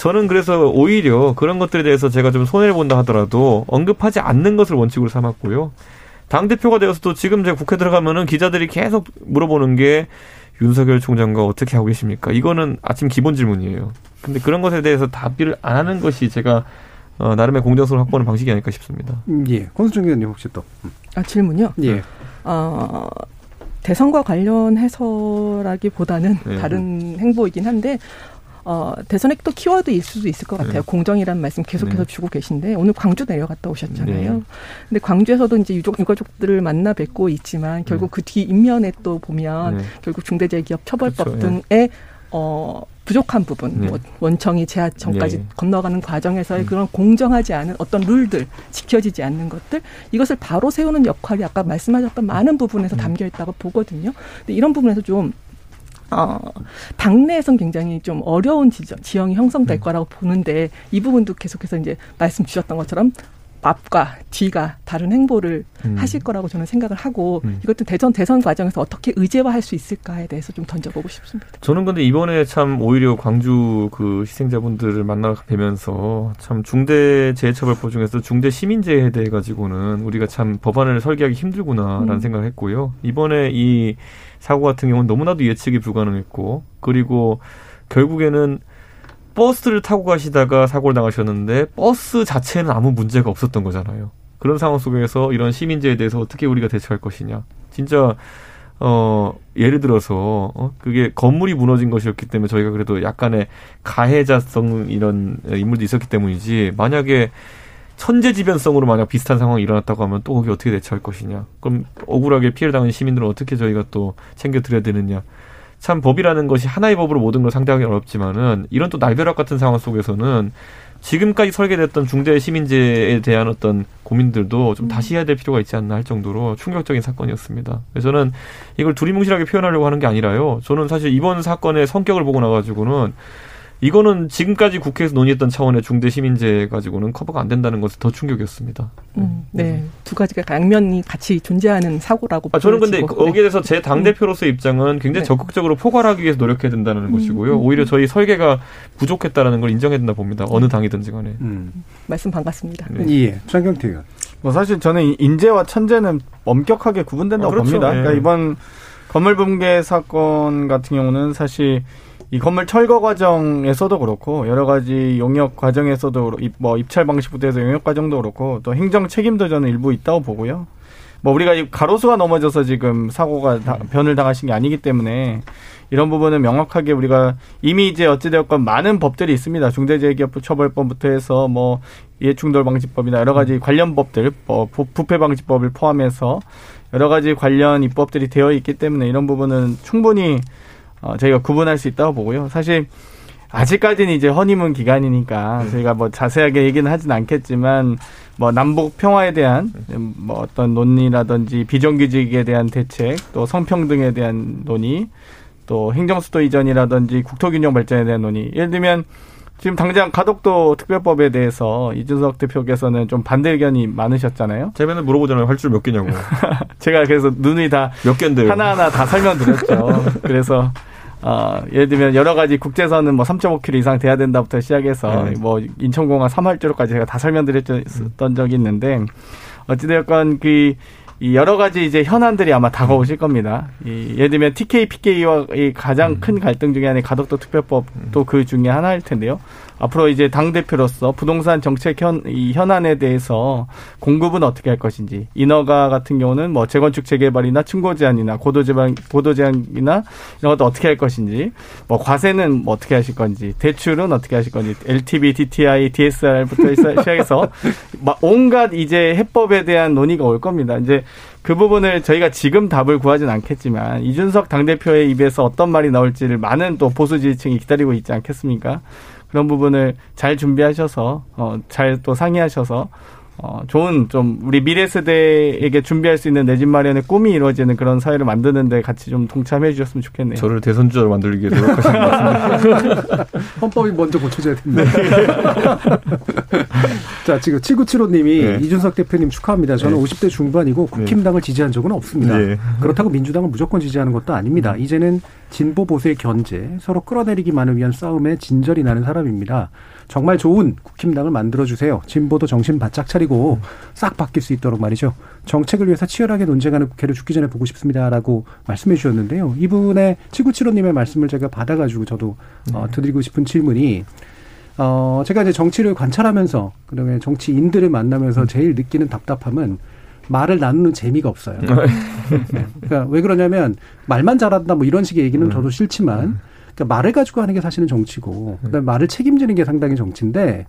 [SPEAKER 4] 저는 그래서 오히려 그런 것들에 대해서 제가 좀 손해를 본다 하더라도 언급하지 않는 것을 원칙으로 삼았고요. 당 대표가 되어서도 지금 제가 국회 들어가면은 기자들이 계속 물어보는 게 윤석열 총장과 어떻게 하고 계십니까? 이거는 아침 기본 질문이에요. 근데 그런 것에 대해서 답을 안 하는 것이 제가 어, 나름의 공정성을 확보하는 방식이 아닐까 싶습니다.
[SPEAKER 2] 음, 예. 권수정 의원님 혹시 또.
[SPEAKER 6] 아, 질문요? 예. 어, 대선과 관련해서라기보다는 네. 다른 행보이긴 한데 어, 대선의 또 키워드일 수도 있을 것 같아요. 네. 공정이라는 말씀 계속해서 네. 주고 계신데 오늘 광주 내려갔다 오셨잖아요. 네. 근데 광주에서도 이제 유족 유가족들을 만나 뵙고 있지만 결국 네. 그뒤 인면에 또 보면 네. 결국 중대재해기업 처벌법 그렇죠. 등의 예. 어 부족한 부분, 네. 뭐 원청이 제하청까지 네. 건너가는 과정에서의 음. 그런 공정하지 않은 어떤 룰들, 지켜지지 않는 것들, 이것을 바로 세우는 역할이 아까 말씀하셨던 많은 부분에서 음. 담겨 있다고 보거든요. 근데 이런 부분에서 좀 어, 당내에선 굉장히 좀 어려운 지정, 지형이 형성될 음. 거라고 보는데 이 부분도 계속해서 이제 말씀 주셨던 것처럼 앞과 뒤가 다른 행보를 음. 하실 거라고 저는 생각을 하고 음. 이것도 대전 대선 과정에서 어떻게 의제화할 수 있을까에 대해서 좀 던져보고 싶습니다.
[SPEAKER 4] 저는 근데 이번에 참 오히려 광주 그 희생자분들을 만나 뵈면서 참 중대 재해처벌법 중에서 중대 시민재해에 대해 가지고는 우리가 참 법안을 설계하기 힘들구나라는 음. 생각을 했고요. 이번에 이 사고 같은 경우는 너무나도 예측이 불가능했고 그리고 결국에는 버스를 타고 가시다가 사고를 당하셨는데 버스 자체는 아무 문제가 없었던 거잖아요. 그런 상황 속에서 이런 시민재에 대해서 어떻게 우리가 대처할 것이냐. 진짜 어 예를 들어서 어 그게 건물이 무너진 것이었기 때문에 저희가 그래도 약간의 가해자성 이런 인물도 있었기 때문이지 만약에 천재지변성으로 만약 비슷한 상황이 일어났다고 하면 또 거기 어떻게 대처할 것이냐. 그럼 억울하게 피해를 당한 시민들은 어떻게 저희가 또 챙겨드려야 되느냐. 참 법이라는 것이 하나의 법으로 모든 걸 상대하기 어렵지만은 이런 또 날벼락 같은 상황 속에서는 지금까지 설계됐던 중대 시민제에 대한 어떤 고민들도 좀 다시 해야 될 필요가 있지 않나 할 정도로 충격적인 사건이었습니다. 그래서 저는 이걸 두리뭉실하게 표현하려고 하는 게 아니라요. 저는 사실 이번 사건의 성격을 보고 나가지고는 이거는 지금까지 국회에서 논의했던 차원의 중대 시민제 가지고는 커버가 안 된다는 것이 더 충격이었습니다.
[SPEAKER 6] 음, 네, 두 가지가 양면이 같이 존재하는 사고라고.
[SPEAKER 4] 아, 저는 근데 거기에 대해서 제 당 대표로서의 입장은 굉장히 네. 적극적으로 포괄하기 위해서 노력해야 된다는 음, 것이고요. 음, 오히려 저희 설계가 부족했다라는 걸 인정해야 된다 봅니다. 어느 당이든지 간에. 음.
[SPEAKER 6] 말씀 반갑습니다.
[SPEAKER 2] 네. 예, 장경태 의원.
[SPEAKER 5] 뭐 사실 저는 인재와 천재는 엄격하게 구분된다고 아, 그렇죠. 봅니다. 그러니까 예. 이번 건물 붕괴 사건 같은 경우는 사실 이 건물 철거 과정에서도 그렇고 여러 가지 용역 과정에서도 뭐 입찰 방식부터 해서 용역 과정도 그렇고 또 행정 책임도 저는 일부 있다고 보고요. 뭐 우리가 가로수가 넘어져서 지금 사고가 다, 변을 당하신 게 아니기 때문에 이런 부분은 명확하게 우리가 이미 이제 어찌되었건 많은 법들이 있습니다. 중대재해기업처벌법부터 해서 뭐 이해충돌방지법이나 여러 가지 관련 법들, 뭐 부패방지법을 포함해서 여러 가지 관련 입법들이 되어 있기 때문에 이런 부분은 충분히 어, 저희가 구분할 수 있다고 보고요. 사실 아직까지는 이제 허니문 기간이니까 네. 저희가 뭐 자세하게 얘기는 하진 않겠지만 뭐 남북 평화에 대한 뭐 어떤 논의라든지 비정규직에 대한 대책 또 성평등에 대한 논의 또 행정수도 이전이라든지 국토균형 발전에 대한 논의 예를 들면 지금 당장 가덕도 특별법에 대해서 이준석 대표께서는 좀 반대 의견이 많으셨잖아요.
[SPEAKER 4] 제 맨날 물어보잖아요. 할 줄 몇 개냐고. (laughs)
[SPEAKER 5] 제가 그래서 눈이 다 몇 개인데요. 하나하나 다 설명드렸죠. 그래서 어, 예를 들면 여러 가지 국제선은 뭐 3.5km 이상 돼야 된다부터 시작해서 네. 뭐 인천공항 3활주로까지 제가 다 설명드렸던 적이 있는데 어찌되었건 그 이 여러 가지 이제 현안들이 아마 다가오실 겁니다. 이 예를 들면 TK, PK와 이 가장 음. 큰 갈등 중에 하나의 가덕도 특별법도 그 중에 하나일 텐데요. 앞으로 이제 당 대표로서 부동산 정책 현, 이 현안에 대해서 공급은 어떻게 할 것인지 인허가 같은 경우는 뭐 재건축 재개발이나 층고 제한이나 고도 제한 고도 제한이나 이런 것도 어떻게 할 것인지 뭐 과세는 뭐 어떻게 하실 건지 대출은 어떻게 하실 건지 LTV, DTI, DSR부터 시작해서 온갖 이제 해법에 대한 논의가 올 겁니다. 이제 그 부분을 저희가 지금 답을 구하진 않겠지만 이준석 당대표의 입에서 어떤 말이 나올지를 많은 또 보수 지지층이 기다리고 있지 않겠습니까? 그런 부분을 잘 준비하셔서 어, 잘 또 상의하셔서 어, 좋은 좀 우리 미래 세대에게 준비할 수 있는 내 집 마련의 꿈이 이루어지는 그런 사회를 만드는데 같이 좀 동참해 주셨으면 좋겠네요.
[SPEAKER 4] 저를 대선 주자로 만들기 위해 노력하시는 것 같습니다. (laughs)
[SPEAKER 2] 헌법이 먼저 고쳐져야 됩니다. 네. (laughs) 자, 지금 7975님이 네. 이준석 대표님 축하합니다. 저는 네. 50대 중반이고 국힘당을 지지한 적은 없습니다. 네. 그렇다고 민주당을 무조건 지지하는 것도 아닙니다. 음. 이제는 진보 보수의 견제, 서로 끌어내리기만을 위한 싸움에 진절이 나는 사람입니다. 정말 좋은 국힘당을 만들어주세요. 진보도 정신 바짝 차리고 싹 바뀔 수 있도록 말이죠. 정책을 위해서 치열하게 논쟁하는 국회를 죽기 전에 보고 싶습니다라고 말씀해 주셨는데요. 이분의 7975님의 말씀을 제가 받아가지고 저도 어, 네. 드리고 싶은 질문이 어, 제가 이제 정치를 관찰하면서, 그다음에 정치인들을 만나면서 제일 느끼는 답답함은 말을 나누는 재미가 없어요. 네. 그러니까 왜 그러냐면 말만 잘한다 뭐 이런 식의 얘기는 음. 저도 싫지만 그러니까 말을 가지고 하는 게 사실은 정치고 그다음에 말을 책임지는 게 상당히 정치인데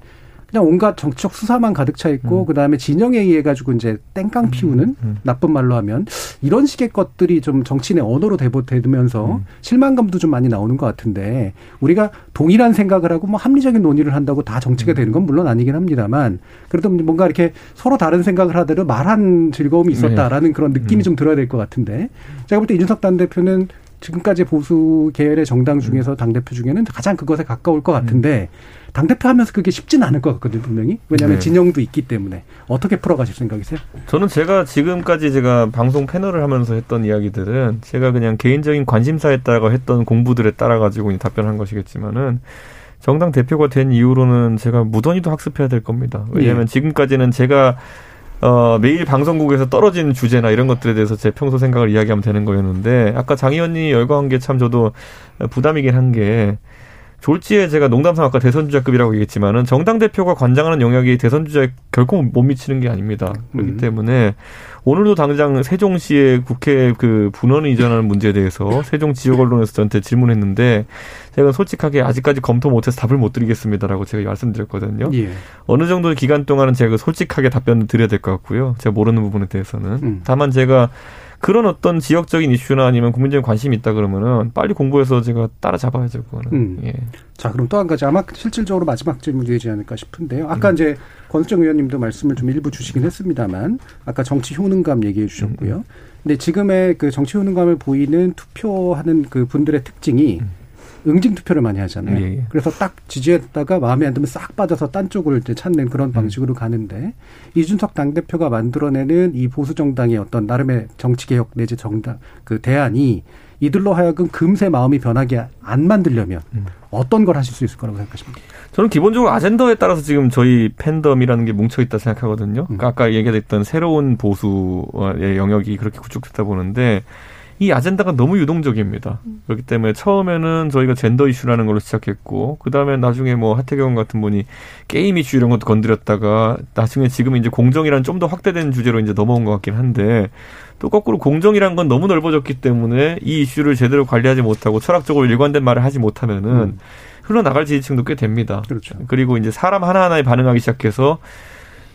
[SPEAKER 2] 그냥 온갖 정치적 수사만 가득 차 있고 음. 그다음에 진영에 의해 가지고 이제 땡깡 음. 피우는 음. 음. 나쁜 말로 하면 이런 식의 것들이 좀 정치인의 언어로 대두되면서 음. 실망감도 좀 많이 나오는 것 같은데 우리가 동일한 생각을 하고 뭐 합리적인 논의를 한다고 다 정치가 음. 되는 건 물론 아니긴 합니다만 그래도 뭔가 이렇게 서로 다른 생각을 하더라도 말한 즐거움이 있었다라는 네. 그런 느낌이 좀 들어야 될 것 같은데 제가 볼 때 이준석 단 대표는 지금까지 보수 계열의 정당 중에서 당 대표 중에는 가장 그것에 가까울 것 같은데 당 대표 하면서 그게 쉽지는 않을 것 같거든요 분명히 왜냐하면 네. 진영도 있기 때문에 어떻게 풀어가실 생각이세요?
[SPEAKER 4] 저는 제가 지금까지 제가 방송 패널을 하면서 했던 이야기들은 제가 그냥 개인적인 관심사에 따라 했던 공부들에 따라 가지고 답변한 것이겠지만은 정당 대표가 된 이후로는 제가 무던히도 학습해야 될 겁니다. 왜냐하면 예. 지금까지는 제가 어, 매일 방송국에서 떨어진 주제나 이런 것들에 대해서 제 평소 생각을 이야기하면 되는 거였는데, 아까 장 의원이 열거한 게 참 저도 부담이긴 한 게, 졸지에 제가 농담상 아까 대선주자급이라고 얘기했지만은 정당 대표가 관장하는 영역이 대선주자에 결코 못 미치는 게 아닙니다. 그렇기 음. 때문에 오늘도 당장 세종시의 국회 그 분원 이전하는 문제에 대해서 세종 지역 언론에서 저한테 질문했는데 제가 솔직하게 아직까지 검토 못해서 답을 못 드리겠습니다라고 제가 말씀드렸거든요. 예. 어느 정도 기간 동안은 제가 솔직하게 답변을 드려야 될 것 같고요. 제가 모르는 부분에 대해서는 음. 다만 제가 그런 어떤 지역적인 이슈나 아니면 국민적인 관심이 있다 그러면은 빨리 공부해서 제가 따라잡아야죠 그거는. 음. 예.
[SPEAKER 2] 자 그럼 또 한 가지 아마 실질적으로 마지막 질문이 되지 않을까 싶은데요. 아까 음. 이제 권수정 의원님도 말씀을 좀 일부 주시긴 했습니다만 아까 정치 효능감 얘기해 주셨고요. 음. 근데 지금의 그 정치 효능감을 보이는 투표하는 그 분들의 특징이 음. 응징 투표를 많이 하잖아요. 예, 예. 그래서 딱 지지했다가 마음에 안 들면 싹 빠져서 딴 쪽을 이제 찾는 그런 음. 방식으로 가는데 이준석 당 대표가 만들어내는 이 보수 정당의 어떤 나름의 정치 개혁 내지 정당 그 대안이 이들로 하여금 금세 마음이 변하게 안 만들려면 음. 어떤 걸 하실 수 있을 거라고 생각하십니까?
[SPEAKER 4] 저는 기본적으로 아젠더에 따라서 지금 저희 팬덤이라는 게 뭉쳐 있다 생각하거든요. 음. 그러니까 아까 얘기했던 새로운 보수의 영역이 그렇게 구축됐다 보는데 이 아젠다가 너무 유동적입니다. 음. 그렇기 때문에 처음에는 저희가 젠더 이슈라는 걸로 시작했고, 그 다음에 나중에 뭐 하태경 같은 분이 게임 이슈 이런 것도 건드렸다가, 나중에 지금 이제 공정이란 좀 더 확대된 주제로 이제 넘어온 것 같긴 한데, 또 거꾸로 공정이란 건 너무 넓어졌기 때문에 이 이슈를 제대로 관리하지 못하고 철학적으로 일관된 말을 하지 못하면은 음. 흘러나갈 지지층도 꽤 됩니다. 그렇죠. 그리고 이제 사람 하나하나에 반응하기 시작해서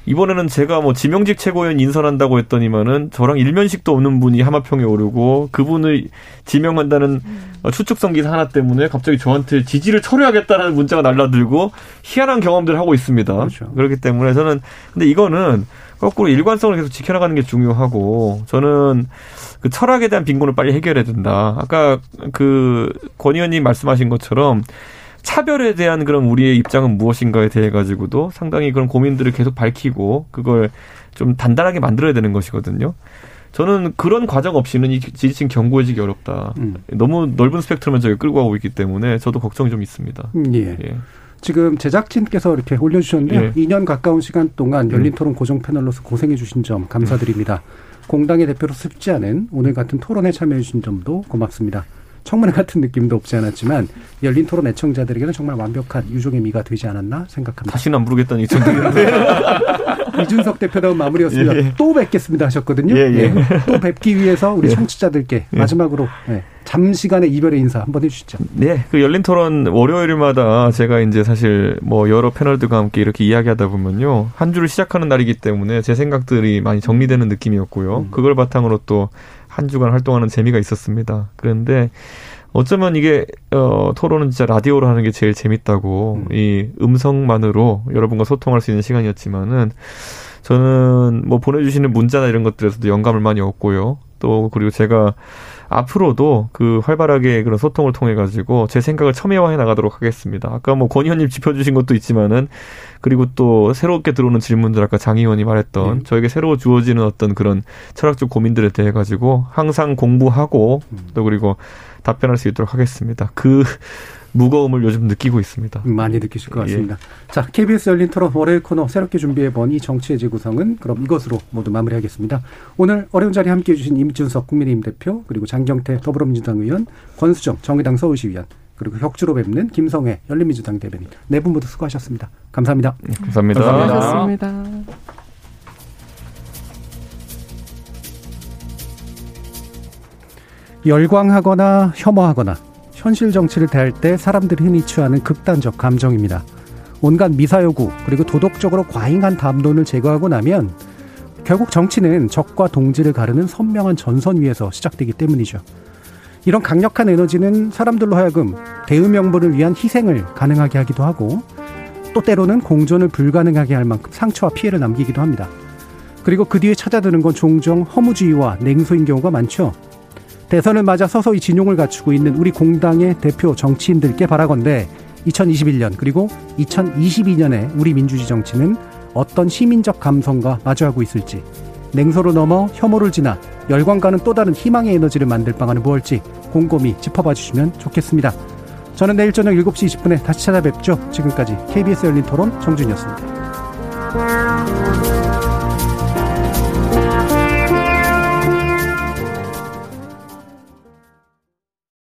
[SPEAKER 4] 이번에는 제가 뭐 지명직 최고위원 인선한다고 했더니만은 저랑 일면식도 없는 분이 하마평에 오르고 그분을 지명한다는 음. 추측성 기사 하나 때문에 갑자기 저한테 지지를 철회하겠다는 문자가 날라들고 희한한 경험들을 하고 있습니다. 그렇죠. 그렇기 때문에 저는 근데 이거는 거꾸로 일관성을 계속 지켜나가는 게 중요하고 저는 그 철학에 대한 빈곤을 빨리 해결해야 된다. 아까 그 권 의원님 말씀하신 것처럼 차별에 대한 그런 우리의 입장은 무엇인가에 대해 가지고도 상당히 그런 고민들을 계속 밝히고 그걸 좀 단단하게 만들어야 되는 것이거든요. 저는 그런 과정 없이는 이 지지층 견고해지기 어렵다. 음. 너무 넓은 스펙트럼을 저희 끌고 가고 있기 때문에 저도 걱정이 좀 있습니다.
[SPEAKER 2] 음, 예. 예. 지금 제작진께서 이렇게 올려주셨는데요. 예. 2년 가까운 시간 동안 열린 음. 토론 고정 패널로서 고생해 주신 점 감사드립니다. 공당의 대표로 쉽지 않은 오늘 같은 토론에 참여해 주신 점도 고맙습니다. 청문회 같은 느낌도 없지 않았지만 열린 토론 애청자들에게는 정말 완벽한 유종의 미가 되지 않았나 생각합니다.
[SPEAKER 4] 다시는 안 부르겠다는 이청들인데 (laughs)
[SPEAKER 2] 이준석 대표다운 마무리였습니다. 예. 또 뵙겠습니다 하셨거든요. 예, 예. 예. 또 뵙기 위해서 우리 예. 청취자들께 예. 마지막으로 네. 잠시간의 이별의 인사 한번 해주시죠.
[SPEAKER 4] 네, 그 열린 토론 월요일마다 제가 이제 사실 뭐 여러 패널들과 함께 이렇게 이야기하다 보면요 한 주를 시작하는 날이기 때문에 제 생각들이 많이 정리되는 느낌이었고요. 음. 그걸 바탕으로 또 한 주간 활동하는 재미가 있었습니다. 그런데 어쩌면 이게 어 토론은 진짜 라디오로 하는 게 제일 재밌다고 음. 이 음성만으로 여러분과 소통할 수 있는 시간이었지만은 저는 뭐 보내주시는 문자나 이런 것들에서도 영감을 많이 얻고요. 또 그리고 제가 앞으로도 그 활발하게 그런 소통을 통해 가지고 제 생각을 첨예화해 나가도록 하겠습니다. 아까 뭐 권 의원님 짚어주신 것도 있지만은 그리고 또 새롭게 들어오는 질문들 아까 장 의원이 말했던 네. 저에게 새로 주어지는 어떤 그런 철학적 고민들에 대해 가지고 항상 공부하고 음. 또 그리고 답변할 수 있도록 하겠습니다. 그 무거움을 요즘 느끼고 있습니다.
[SPEAKER 2] 많이 느끼실 것 같습니다. 예. 자, KBS 열린 토론 월요일 코너 새롭게 준비해본 이 정치의 재구성은 그럼 이것으로 모두 마무리하겠습니다. 오늘 어려운 자리 함께 해 주신 임준석 국민의힘 대표 그리고 장경태 더불어민주당 의원 권수정 정의당 서울시위원 그리고 혁주로 뵙는 김성애 열린민주당 대변인 네 분 모두 수고하셨습니다. 감사합니다.
[SPEAKER 4] 네, 감사합니다.
[SPEAKER 6] 감사합니다. 감사합니다.
[SPEAKER 2] 열광하거나 혐오하거나 현실 정치를 대할 때 사람들이 흔히 취하는 극단적 감정입니다. 온갖 미사여구 그리고 도덕적으로 과잉한 담론을 제거하고 나면 결국 정치는 적과 동지를 가르는 선명한 전선 위에서 시작되기 때문이죠. 이런 강력한 에너지는 사람들로 하여금 대의명분을 위한 희생을 가능하게 하기도 하고 또 때로는 공존을 불가능하게 할 만큼 상처와 피해를 남기기도 합니다. 그리고 그 뒤에 찾아드는 건 종종 허무주의와 냉소인 경우가 많죠. 대선을 맞아 서서히 진용을 갖추고 있는 우리 공당의 대표 정치인들께 바라건대 2021년 그리고 2022년에 우리 민주주의 정치는 어떤 시민적 감성과 마주하고 있을지 냉소로 넘어 혐오를 지나 열광과는 또 다른 희망의 에너지를 만들 방안은 무엇일지 곰곰이 짚어봐 주시면 좋겠습니다. 저는 내일 저녁 7시 20분에 다시 찾아뵙죠. 지금까지 KBS 열린 토론 정준이었습니다.